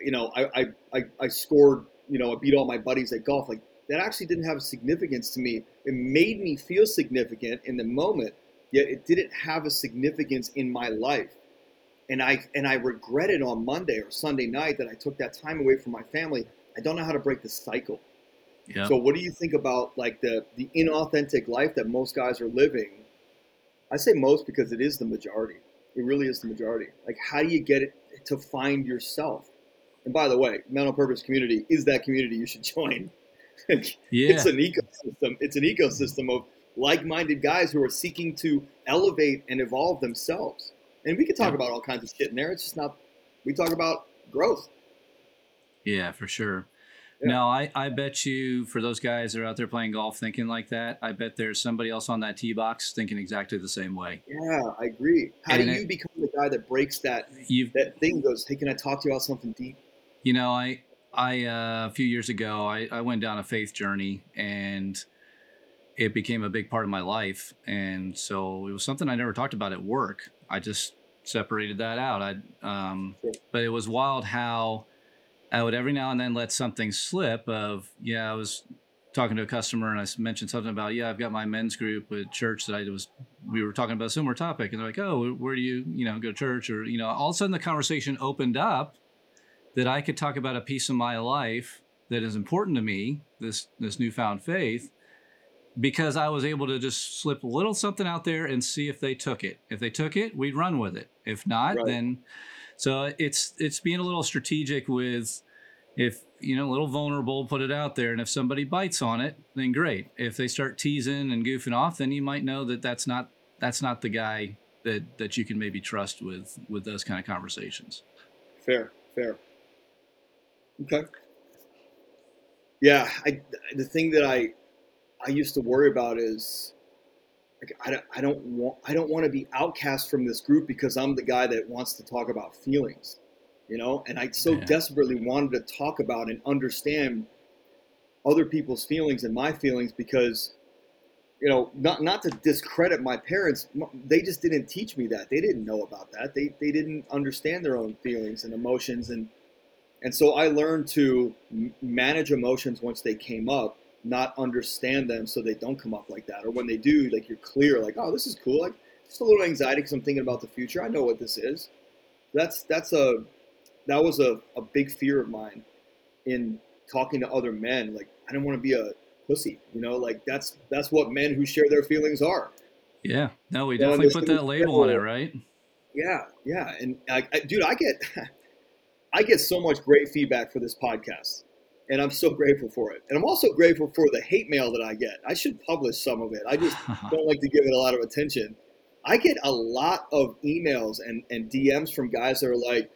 you know, I, I, I, I scored you know, I beat all my buddies at golf. Like that actually didn't have significance to me. It made me feel significant in the moment, yet it didn't have a significance in my life. And I and I regretted on Monday or Sunday night that I took that time away from my family. I don't know how to break the cycle. Yeah. So what do you think about like the the inauthentic life that most guys are living? I say most because it is the majority. It really is the majority. Like how do you get it to find yourself? And by the way, mental purpose community is that community you should join. yeah. It's an ecosystem. It's an ecosystem of like-minded guys who are seeking to elevate and evolve themselves. And we could talk Yeah. about all kinds of shit in there. It's just not. We talk about growth. Yeah, for sure. Yeah. No, I, I bet you for those guys that are out there playing golf thinking like that, I bet there's somebody else on that tee box thinking exactly the same way. Yeah, I agree. How And do it- you become the guy that breaks that that thing? Goes, hey, can I talk to you about something deep? You know, I I uh, a few years ago I, I went down a faith journey and it became a big part of my life. And so it was something I never talked about at work. I just separated that out. I um Sure. but it was wild how I would every now and then let something slip of yeah, I was talking to a customer and I mentioned something about yeah, I've got my men's group at church that I was we were talking about a similar topic and they're like, "Oh, where do you, you know, go to church?" or you know, all of a sudden the conversation opened up that I could talk about a piece of my life that is important to me, this this newfound faith, because I was able to just slip a little something out there and see if they took it. If they took it, we'd run with it. If not, Right. then so it's it's being a little strategic with if you know a little vulnerable, put it out there, and if somebody bites on it, then great. If they start teasing and goofing off, then you might know that that's not that's not the guy that that you can maybe trust with with those kind of conversations. Fair, fair. Okay. Yeah, I the thing that I I used to worry about is like I don't, I don't want I don't want to be outcast from this group because I'm the guy that wants to talk about feelings, you know, and I so Yeah. desperately wanted to talk about and understand other people's feelings and my feelings because you know not not to discredit my parents they just didn't teach me that. They didn't know about that. They they didn't understand their own feelings and emotions. And and so I learned to manage emotions once they came up not understand them so they don't come up like that. Or when they do like you're clear like oh this is cool. Like just a little anxiety because I'm thinking about the future. I know what this is. That's that's a that was a, a big fear of mine in talking to other men. Like I don't want to be a pussy you know? Like that's that's what men who share their feelings are. Yeah, no, we Yeah, definitely there's put that label on it, right? Yeah, yeah, and I, I, dude, I get, I get so much great feedback for this podcast, and I'm so grateful for it. And I'm also grateful for the hate mail that I get. I should publish some of it. I just don't like to give it a lot of attention. I get a lot of emails and, and DMs from guys that are like,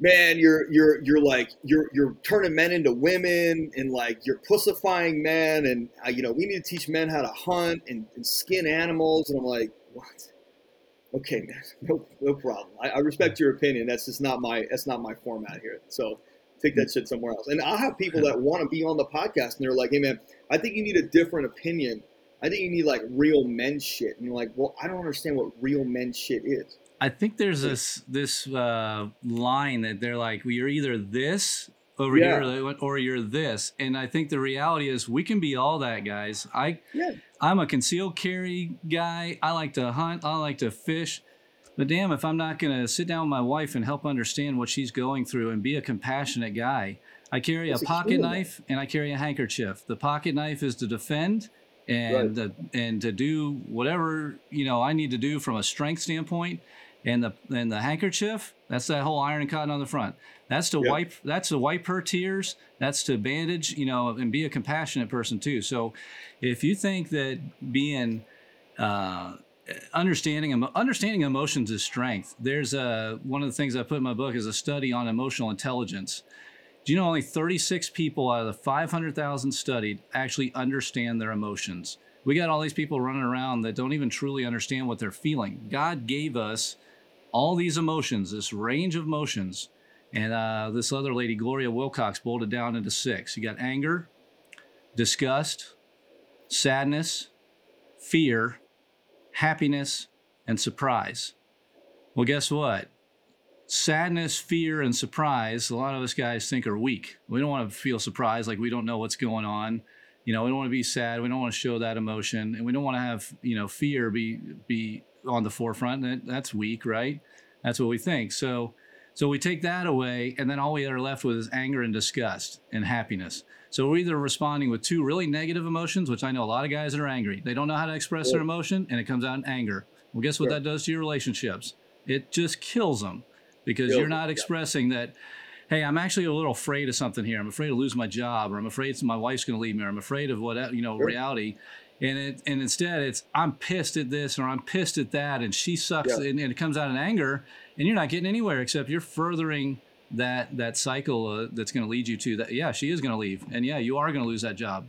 "Man, you're you're you're like you're you're turning men into women, and like you're pussifying men, and uh, you know we need to teach men how to hunt and, and skin animals." And I'm like, "What?" Okay, man, no, no problem. I, I respect your opinion. That's just not my that's not my format here. So take that shit somewhere else. And I'll have people that want to be on the podcast and they're like, "Hey, man, I think you need a different opinion. I think you need like real men shit." And you're like, "Well, I don't understand what real men shit is." I think there's this this uh, line that they're like, well, you're either this over Yeah. here or you're this, and I think the reality is we can be all that, guys. I Yeah. I'm a concealed carry guy. I like to hunt. I like to fish. But damn, if I'm not gonna sit down with my wife and help understand what she's going through and be a compassionate guy, I carry It's a pocket knife and I carry a handkerchief. The pocket knife is to defend and the, and to do whatever you know I need to do from a strength standpoint. And the and the handkerchief, that's that whole iron and cotton on the front. That's to Yep. wipe. That's to wipe her tears. That's to bandage. You know, and be a compassionate person too. So, if you think that being uh, understanding understanding emotions is strength. There's a one of the things I put in my book is a study on emotional intelligence. Do you know only 36 people out of the 500,000 studied actually understand their emotions? We got all these people running around that don't even truly understand what they're feeling. God gave us all these emotions, this range of emotions, and uh, this other lady, Gloria Willcox, boiled it down into six. You got anger, disgust, sadness, fear, happiness, and surprise. Well, guess what? sadness, fear, and surprise, a lot of us guys think are weak. We don't want to feel surprised, like we don't know what's going on. You know, we don't want to be sad. We don't want to show that emotion, and we don't want to have you know fear be be on the forefront. That's weak, right? That's what we think. So, so we take that away, and then all we are left with is anger and disgust and happiness. So we're either responding with two really negative emotions, which I know a lot of guys that are angry. They don't know how to express their emotion, and it comes out in anger. Well, guess what that does to your relationships? It just kills them because you're not expressing that hey i'm actually a little afraid of something here i'm afraid to lose my job or i'm afraid my wife's going to leave me or i'm afraid of what you know sure. reality and it and instead it's i'm pissed at this or i'm pissed at that and she sucks yeah. and, and, it comes out in anger and you're not getting anywhere except you're furthering that that cycle uh, that's going to lead you to that yeah she is going to leave and yeah you are going to lose that job.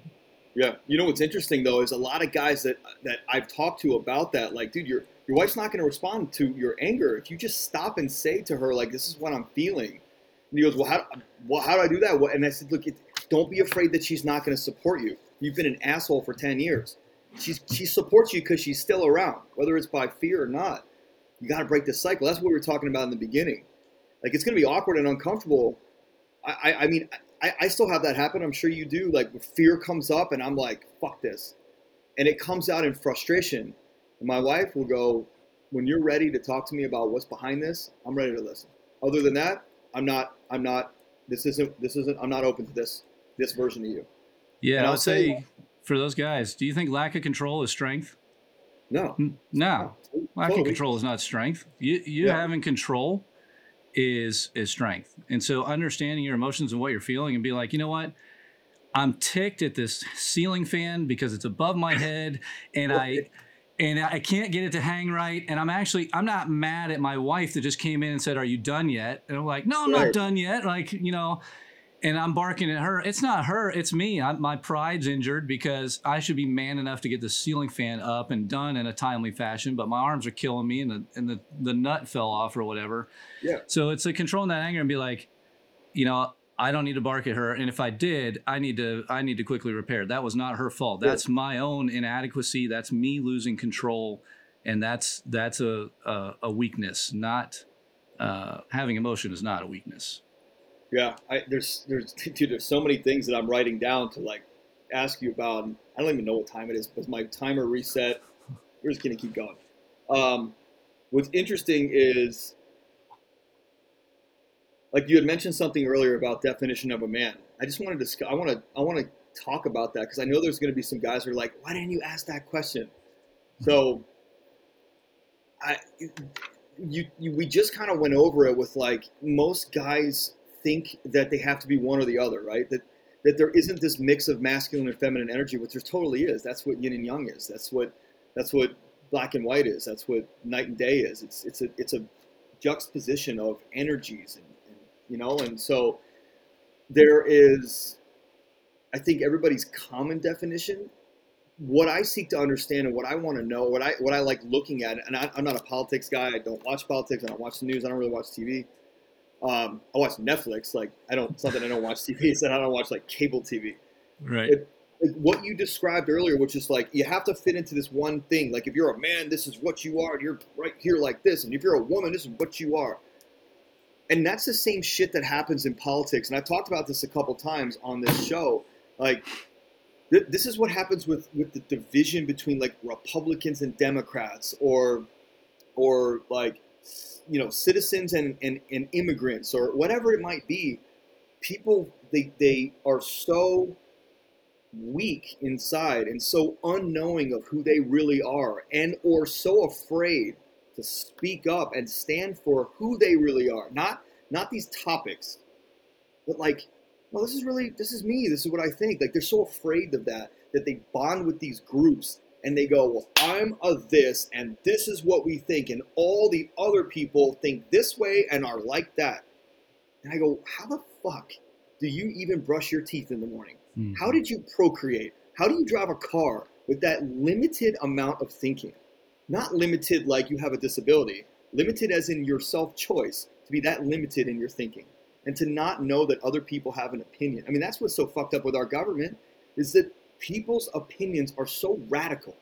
Yeah you know what's interesting though is a lot of guys that that i've talked to about that like dude you're your wife's not going to respond to your anger if you just stop and say to her like this is what i'm feeling and he goes well how, well, how do i do that? And i said look it, don't be afraid that she's not going to support you you've been an asshole for 10 years she's, she supports you because she's still around whether it's by fear or not you got to break the cycle that's what we were talking about in the beginning like it's going to be awkward and uncomfortable i, I, I mean I, I still have that happen i'm sure you do like fear comes up and i'm like fuck this and it comes out in frustration and my wife will go, when you're ready to talk to me about what's behind this, I'm ready to listen. Other than that, I'm not. I'm not. This isn't. This isn't. I'm not open to this. This version of you. Yeah, and I'll, I'll say, say for those guys, do you think lack of control is strength? No. No. no. Lack totally. of control is not strength. You you yeah. having control is is strength. And so understanding your emotions and what you're feeling and be like, you know what? I'm ticked at this ceiling fan because it's above my head and I and I can't get it to hang right. And I'm actually I'm not mad at my wife that just came in and said, "Are you done yet?" And I'm like, "No, I'm right. not done yet." Like you know, and I'm barking at her. It's not her, it's me. I, my pride's injured because I should be man enough to get the ceiling fan up and done in a timely fashion, but my arms are killing me, and the and the the nut fell off or whatever. Yeah. So it's like controlling that anger and be like, you know, I don't need to bark at her, and if I did, I need to I need to quickly repair. That was not her fault. That's my own inadequacy. That's me losing control, and that's that's a a, a weakness. Not uh, having emotion is not a weakness. Yeah, I, there's there's dude, there's so many things that I'm writing down to like ask you about. I don't even know what time it is because my timer reset. We're just gonna keep going. Um, what's interesting is like you had mentioned something earlier about definition of a man. I just wanted to I want to I want to talk about that because I know there's going to be some guys who are like, why didn't you ask that question? So I you, you we just kind of went over it with like most guys think that they have to be one or the other, right? That that there isn't this mix of masculine and feminine energy, which there totally is. That's what yin and yang is. That's what that's what black and white is. That's what night and day is. It's it's a it's a juxtaposition of energies and you know, and so there is, I think everybody's common definition. What I seek to understand and what I want to know, what I what I like looking at, and I, am not a politics guy. I don't watch politics. I don't watch the news. I don't really watch TV. Um, I watch Netflix. Like I don't. It's not that I don't watch TV. It's that I don't watch like cable TV. Right. It, like what you described earlier, which is like you have to fit into this one thing. Like if you're a man, this is what you are, and you're right here like this, and if you're a woman, this is what you are and that's the same shit that happens in politics. And I've talked about this a couple times on this show. Like, th- this is what happens with with the division between like Republicans and Democrats, or or like you know citizens and, and, and immigrants, or whatever it might be. People they they are so weak inside and so unknowing of who they really are and or so afraid to speak up and stand for who they really are. Not not these topics, but like, well, this is really this is me. This is what I think. Like they're so afraid of that that they bond with these groups and they go, well, I'm a this and this is what we think, and all the other people think this way and are like that. And I go, how the fuck do you even brush your teeth in the morning? Mm-hmm. How did you procreate? How do you drive a car with that limited amount of thinking? not limited like you have a disability, limited as in your self choice, to be that limited in your thinking and to not know that other people have an opinion. I mean, that's what's so fucked up with our government is that people's opinions are so radical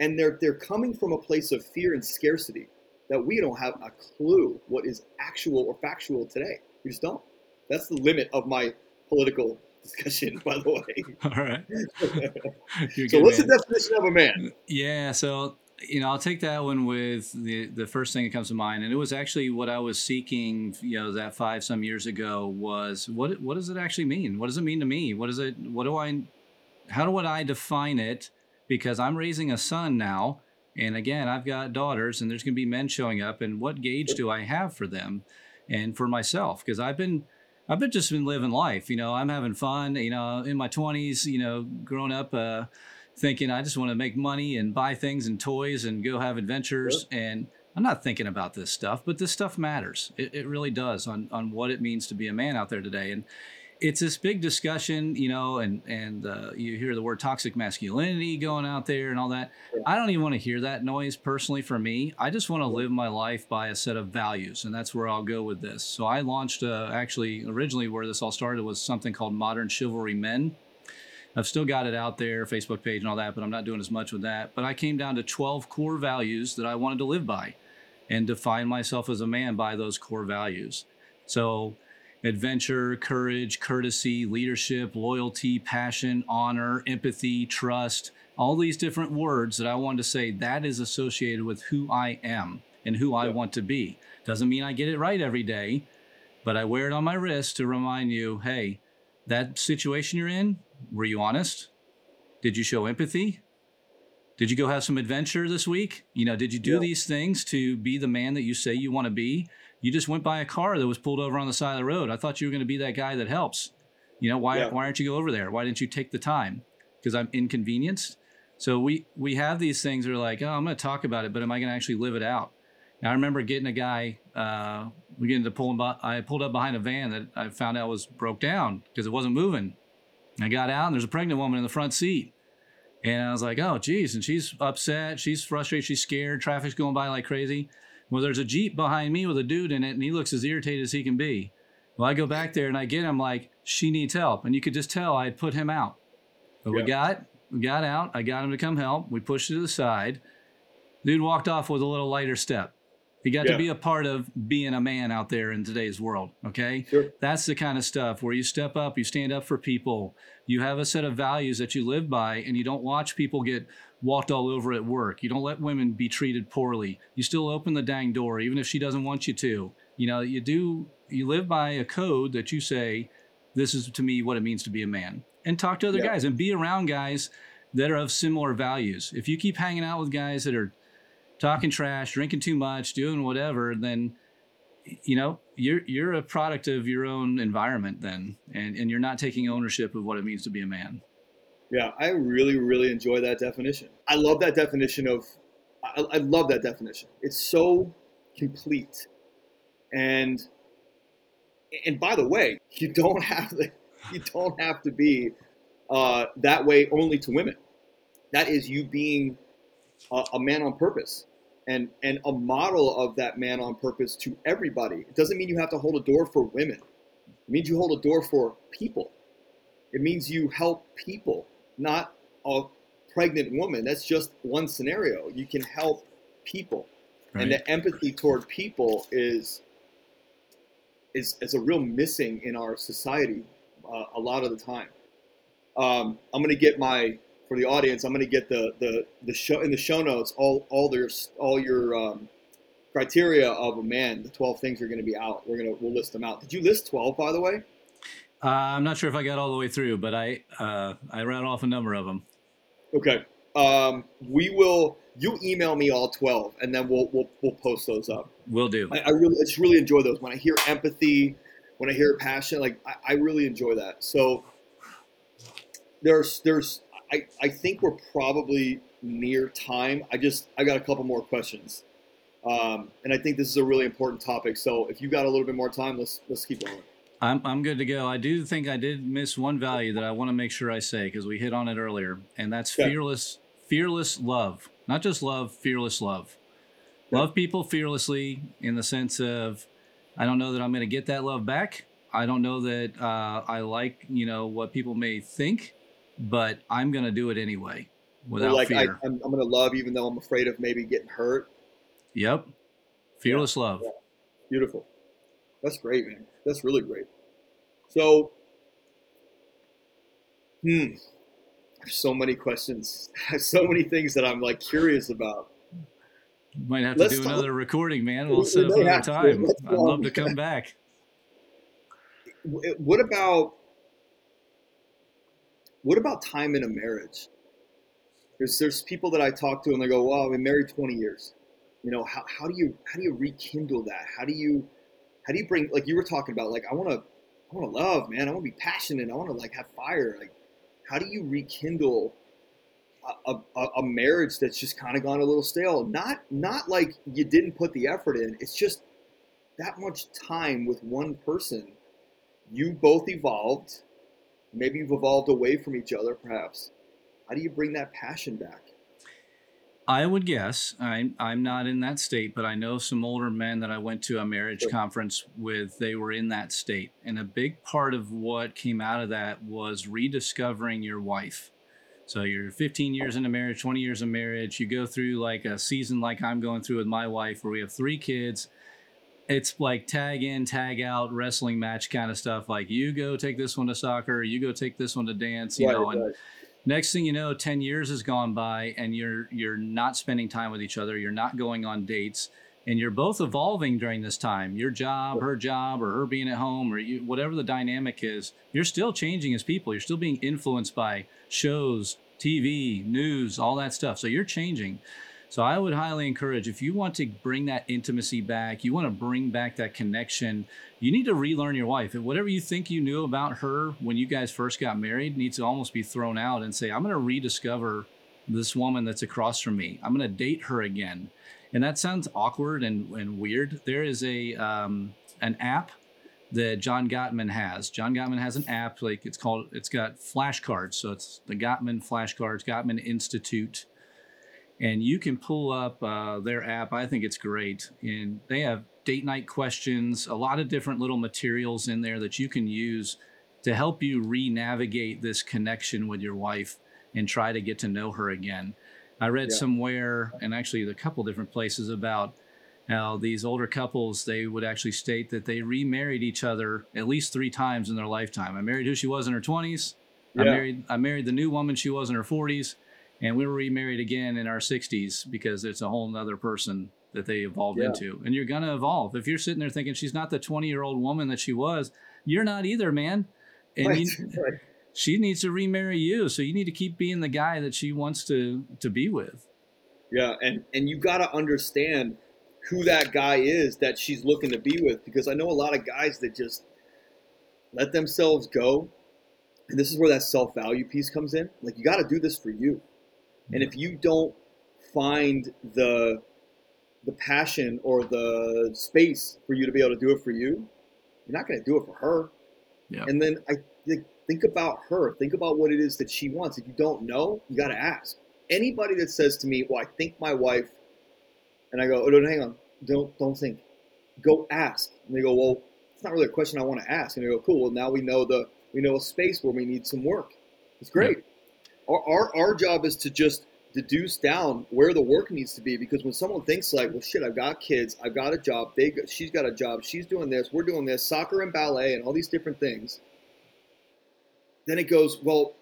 and they're they're coming from a place of fear and scarcity. that we don't have a clue what is actual or factual today. We just don't. That's the limit of my political discussion, by the way. All right. so, what's man. the definition of a man? Yeah. So, you know, I'll take that one with the the first thing that comes to mind, and it was actually what I was seeking. You know, that five some years ago was what what does it actually mean? What does it mean to me? What is it? What do I? How do I define it? Because I'm raising a son now, and again, I've got daughters, and there's going to be men showing up, and what gauge do I have for them, and for myself? Because I've been I've been just been living life. You know, I'm having fun. You know, in my 20s, you know, growing up, uh, thinking I just want to make money and buy things and toys and go have adventures. Sure. And I'm not thinking about this stuff, but this stuff matters. It, it really does on on what it means to be a man out there today. And it's this big discussion, you know, and and uh, you hear the word toxic masculinity going out there and all that. I don't even want to hear that noise personally. For me, I just want to live my life by a set of values, and that's where I'll go with this. So I launched uh, actually originally where this all started was something called Modern Chivalry Men. I've still got it out there, Facebook page and all that, but I'm not doing as much with that. But I came down to 12 core values that I wanted to live by, and define myself as a man by those core values. So adventure, courage, courtesy, leadership, loyalty, passion, honor, empathy, trust, all these different words that I wanted to say that is associated with who I am and who I want to be. Doesn't mean I get it right every day, but I wear it on my wrist to remind you hey, that situation you're in, were you honest? Did you show empathy? Did you go have some adventure this week? You know, did you do these things to be the man that you say you want to be? You just went by a car that was pulled over on the side of the road. I thought you were going to be that guy that helps. You know, why, yeah. why aren't you go over there? Why didn't you take the time? Because I'm inconvenienced. So we, we have these things that are like, oh, I'm going to talk about it, but am I going to actually live it out? Now, I remember getting a guy, uh, we get into pulling, I pulled up behind a van that I found out was broke down because it wasn't moving. I got out and there's a pregnant woman in the front seat. And I was like, oh, geez. And she's upset. She's frustrated. She's scared. Traffic's going by like crazy. Well, there's a Jeep behind me with a dude in it, and he looks as irritated as he can be. Well, I go back there and I get him like, she needs help. And you could just tell I had put him out. But we got we got out. I got him to come help. We pushed it to the side. Dude walked off with a little lighter step. He got yeah. to be a part of being a man out there in today's world. Okay. Sure. That's the kind of stuff where you step up, you stand up for people, you have a set of values that you live by, and you don't watch people get walked all over at work. You don't let women be treated poorly. You still open the dang door, even if she doesn't want you to. You know, you do, you live by a code that you say, this is to me what it means to be a man. And talk to other yeah. guys and be around guys that are of similar values. If you keep hanging out with guys that are talking trash, drinking too much, doing whatever, then you know you're you're a product of your own environment then and and you're not taking ownership of what it means to be a man yeah, I really, really enjoy that definition. I love that definition of, I, I love that definition. It's so complete. And, and by the way, you don't have to, you don't have to be uh, that way only to women. That is you being a, a man on purpose and and a model of that man on purpose to everybody. It doesn't mean you have to hold a door for women. It means you hold a door for people. It means you help people not a pregnant woman. That's just one scenario. You can help people, right. and the empathy toward people is is is a real missing in our society uh, a lot of the time. Um, I'm gonna get my for the audience. I'm gonna get the the the show in the show notes all all their all your um, criteria of a man. The 12 things are gonna be out. We're gonna we'll list them out. Did you list 12 by the way? Uh, I'm not sure if I got all the way through, but I uh, I ran off a number of them. Okay. Um, we will. You email me all twelve, and then we'll we'll, we'll post those up. We'll do. I, I really I just really enjoy those. When I hear empathy, when I hear passion, like I, I really enjoy that. So there's there's I, I think we're probably near time. I just I got a couple more questions. Um, and I think this is a really important topic. So if you've got a little bit more time, let's let's keep going. I'm I'm good to go. I do think I did miss one value that I want to make sure I say because we hit on it earlier, and that's yeah. fearless fearless love. Not just love, fearless love. Yeah. Love people fearlessly in the sense of I don't know that I'm going to get that love back. I don't know that uh, I like you know what people may think, but I'm going to do it anyway without like fear. I, I'm, I'm going to love even though I'm afraid of maybe getting hurt. Yep. Fearless love. Yeah. Beautiful. That's great, man. That's really great. So, hmm, so many questions. so many things that I'm like curious about. Might have to Let's do talk. another recording, man. We'll set up another time. I'd love to come back. What about what about time in a marriage? There's there's people that I talk to and they go, "Well, I've been married 20 years." You know, how, how do you how do you rekindle that? How do you how do you bring like you were talking about like I want to I want to love, man. I want to be passionate. I want to like have fire. Like how do you rekindle a, a, a marriage that's just kind of gone a little stale? Not not like you didn't put the effort in. It's just that much time with one person. You both evolved Maybe you've evolved away from each other, perhaps. How do you bring that passion back? I would guess I'm I'm not in that state, but I know some older men that I went to a marriage conference with. They were in that state, and a big part of what came out of that was rediscovering your wife. So you're 15 years into marriage, 20 years of marriage. You go through like a season like I'm going through with my wife, where we have three kids, it's like tag in, tag out, wrestling match kind of stuff. Like you go take this one to soccer, you go take this one to dance, you right, know, and. Next thing you know, 10 years has gone by and you're you're not spending time with each other, you're not going on dates, and you're both evolving during this time. Your job, her job, or her being at home, or you, whatever the dynamic is, you're still changing as people. You're still being influenced by shows, TV, news, all that stuff. So you're changing. So I would highly encourage if you want to bring that intimacy back, you want to bring back that connection, you need to relearn your wife. And whatever you think you knew about her when you guys first got married needs to almost be thrown out and say, I'm going to rediscover this woman that's across from me. I'm going to date her again. And that sounds awkward and, and weird. There is a um, an app that John Gottman has. John Gottman has an app like it's called it's got flashcards. So it's the Gottman flashcards, Gottman Institute and you can pull up uh, their app. I think it's great, and they have date night questions, a lot of different little materials in there that you can use to help you re-navigate this connection with your wife and try to get to know her again. I read yeah. somewhere, and actually a couple different places about how these older couples they would actually state that they remarried each other at least three times in their lifetime. I married who she was in her twenties. Yeah. I married I married the new woman she was in her forties and we were remarried again in our 60s because it's a whole other person that they evolved yeah. into and you're going to evolve if you're sitting there thinking she's not the 20 year old woman that she was you're not either man and right. You, right. she needs to remarry you so you need to keep being the guy that she wants to to be with yeah and and you got to understand who that guy is that she's looking to be with because i know a lot of guys that just let themselves go and this is where that self-value piece comes in like you got to do this for you and if you don't find the the passion or the space for you to be able to do it for you, you're not going to do it for her. Yeah. And then I think, think about her. Think about what it is that she wants. If you don't know, you got to ask. Anybody that says to me, "Well, I think my wife," and I go, "Oh, no, hang on, don't don't think, go ask." And they go, "Well, it's not really a question I want to ask." And they go, "Cool. Well, now we know the we know a space where we need some work. It's great." Yeah our, our, our job is to just deduce down where the work needs to be because when someone thinks like well shit i've got kids i've got a job they she's got a job she's doing this we're doing this soccer and ballet and all these different things then it goes well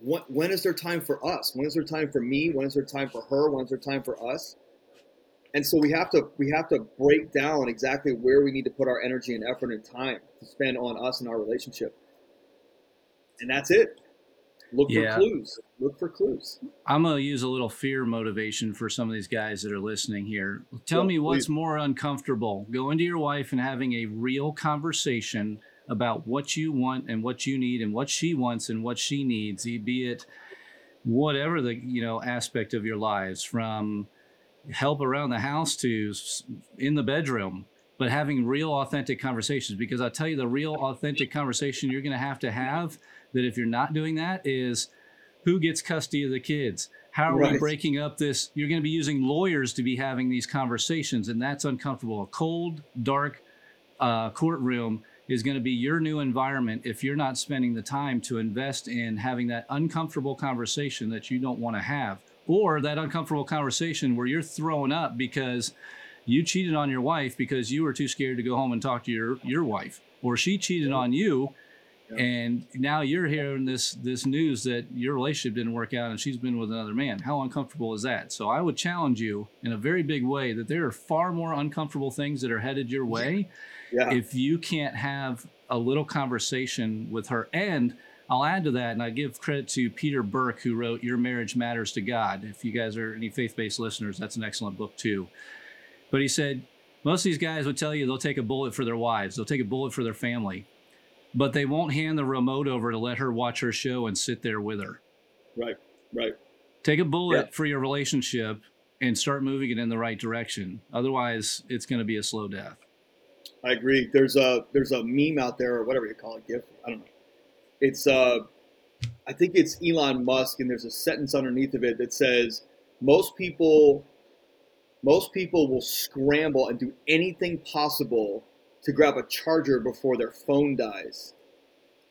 when, when is there time for us? When is there time for me? When is there time for her? When is there time for us? And so we have to we have to break down exactly where we need to put our energy and effort and time to spend on us and our relationship. And that's it Look yeah. for clues. Look for clues. I'm going to use a little fear motivation for some of these guys that are listening here. Tell me what's please. more uncomfortable going to your wife and having a real conversation about what you want and what you need and what she wants and what she needs, be it whatever the you know aspect of your lives from help around the house to in the bedroom but having real authentic conversations because i tell you the real authentic conversation you're going to have to have that if you're not doing that is who gets custody of the kids? How are right. we breaking up this? You're going to be using lawyers to be having these conversations and that's uncomfortable. A cold dark uh, courtroom is going to be your new environment if you're not spending the time to invest in having that uncomfortable conversation that you don't want to have or that uncomfortable conversation where you're throwing up because You cheated on your wife because you were too scared to go home and talk to your your wife, or she cheated on you, Yeah. and now you're hearing this this news that your relationship didn't work out and she's been with another man. How uncomfortable is that? So I would challenge you in a very big way that there are far more uncomfortable things that are headed your way Yeah. if you can't have a little conversation with her. And I'll add to that, and I give credit to Peter Burke, who wrote Your Marriage Matters to God. If you guys are any faith based listeners, that's an excellent book, too. But he said, most of these guys would tell you they'll take a bullet for their wives, they'll take a bullet for their family, but they won't hand the remote over to let her watch her show and sit there with her. right. Right. Take a bullet Yeah. for your relationship and start moving it in the right direction. Otherwise, it's going to be a slow death. I agree. There's a there's a meme out there or whatever you call it, GIF. I don't know. It's uh, I think it's Elon Musk, and there's a sentence underneath of it that says most people, most people will scramble and do anything possible to grab a charger before their phone dies,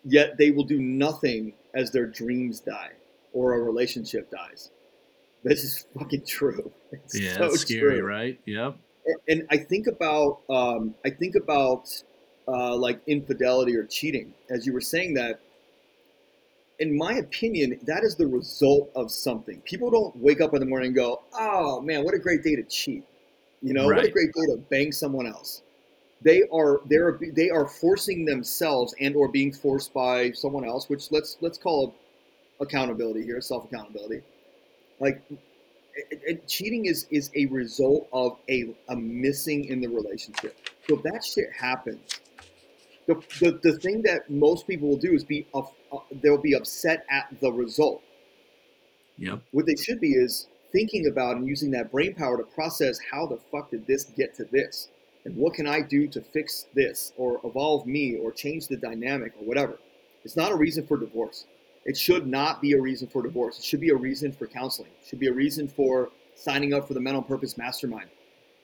yet they will do nothing as their dreams die or a relationship dies. This is fucking true. It's Yeah, so scary, true right? Yep. and I think about um, I think about uh, like infidelity or cheating. As you were saying that, in my opinion, that is the result of something. People don't wake up in the morning and go, "Oh man, what a great day to cheat," you know, what a great day to bang someone else. They are they're they are forcing themselves and or being forced by someone else, which let's let's call accountability here, self accountability. Like it, it, cheating is is a result of a, a missing in the relationship. So if that shit happens, the, the, the thing that most people will do is be uh, they'll be upset at the result. Yep. What they should be is thinking about and using that brain power to process how the fuck did this get to this, and what can I do to fix this or evolve me or change the dynamic or whatever. It's not a reason for divorce. It should not be a reason for divorce. It should be a reason for counseling. It should be a reason for signing up for the mental purpose mastermind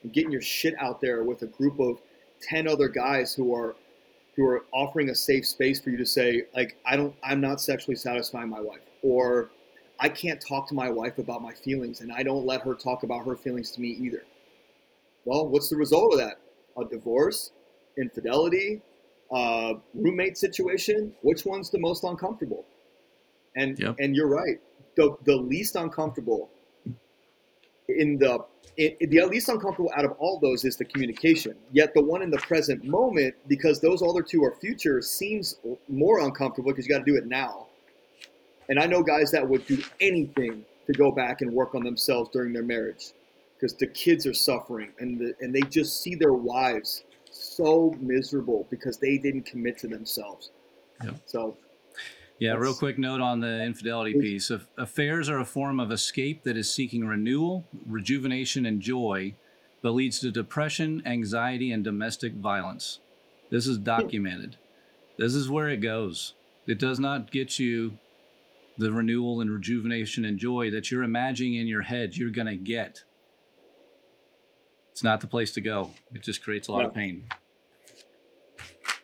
and getting your shit out there with a group of 10 other guys who are who are offering a safe space for you to say like I don't I'm not sexually satisfying my wife or I can't talk to my wife about my feelings and I don't let her talk about her feelings to me either. Well, what's the result of that? A divorce, infidelity, uh, roommate situation. Which one's the most uncomfortable? And Yep. and you're right. The the least uncomfortable in the the least uncomfortable out of all those is the communication. Yet the one in the present moment, because those other two are future, seems more uncomfortable because you got to do it now. And I know guys that would do anything to go back and work on themselves during their marriage because the kids are suffering and the, and they just see their wives so miserable because they didn't commit to themselves. Yep. So Yeah, real quick note on the infidelity piece. Affairs are a form of escape that is seeking renewal, rejuvenation, and joy, but leads to depression, anxiety, and domestic violence. This is documented. This is where it goes. It does not get you the renewal and rejuvenation and joy that you're imagining in your head you're going to get. It's not the place to go. It just creates a lot of pain.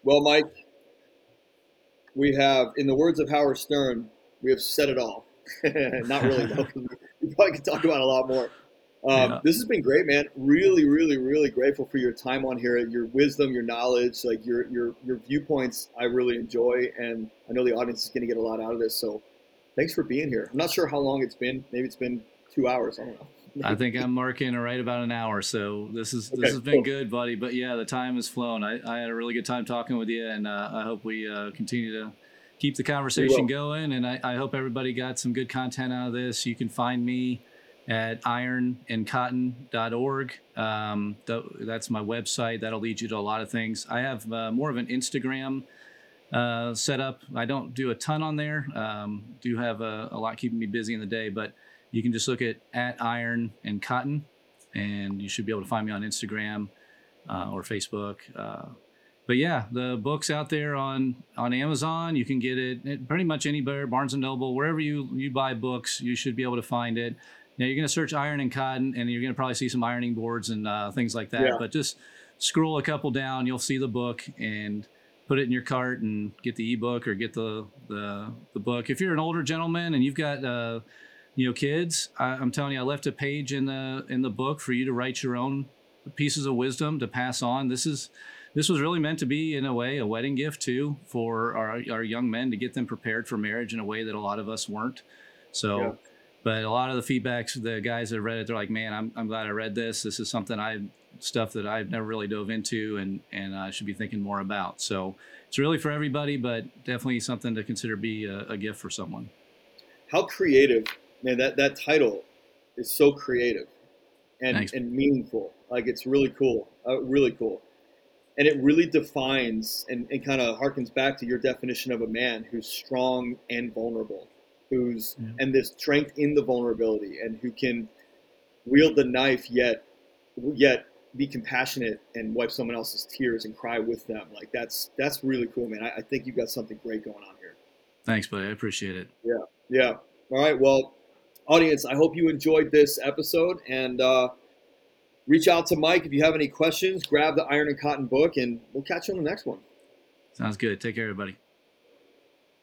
Well, Mike, we have, in the words of Howard Stern, we have said it all. Not really, though. we probably could talk about a lot more. Um, Yeah. This has been great, man. Really, really, really grateful for your time on here, your wisdom, your knowledge, like your your your viewpoints. I really enjoy, and I know the audience is going to get a lot out of this. So, thanks for being here. I'm not sure how long it's been. Maybe it's been two hours. I don't know. I think I'm marking right about an hour. So this is Okay, this has been cool. good, buddy. But yeah, the time has flown. I, I had a really good time talking with you, and uh, I hope we uh, continue to keep the conversation going. And I, I hope everybody got some good content out of this. You can find me at ironandcotton.org. Um, th- that's my website. That'll lead you to a lot of things. I have uh, more of an Instagram uh, set up. I don't do a ton on there. Um, do have a, a lot keeping me busy in the day, but you can just look at at iron and cotton and you should be able to find me on instagram uh, or facebook uh, but yeah the book's out there on on amazon you can get it at pretty much anywhere barnes and noble wherever you you buy books you should be able to find it now you're going to search iron and cotton and you're going to probably see some ironing boards and uh, things like that Yeah. but just scroll a couple down you'll see the book and put it in your cart and get the ebook or get the the, the book if you're an older gentleman and you've got uh, you know kids I, i'm telling you i left a page in the in the book for you to write your own pieces of wisdom to pass on. This is this was really meant to be in a way a wedding gift too for our, our young men to get them prepared for marriage in a way that a lot of us weren't. So. Yeah. But a lot of the feedbacks, the guys that read it, they're like, "Man, I'm, I'm glad I read this. This is something I stuff that I've never really dove into and and I should be thinking more about." So it's really for everybody, but definitely something to consider be a, a gift for someone. How creative, man! That that title is so creative and Thanks. and meaningful. Like it's really cool, uh, really cool, and it really defines and, and kind of harkens back to your definition of a man who's strong and vulnerable, who's yeah. and this strength in the vulnerability, and who can wield the knife yet yet be compassionate and wipe someone else's tears and cry with them. Like that's that's really cool, man. I, I think you've got something great going on here. Thanks, buddy. I appreciate it. Yeah, yeah. All right. Well, audience, I hope you enjoyed this episode and uh, reach out to Mike if you have any questions. Grab the Iron and Cotton book, and we'll catch you on the next one. Sounds good. Take care, everybody.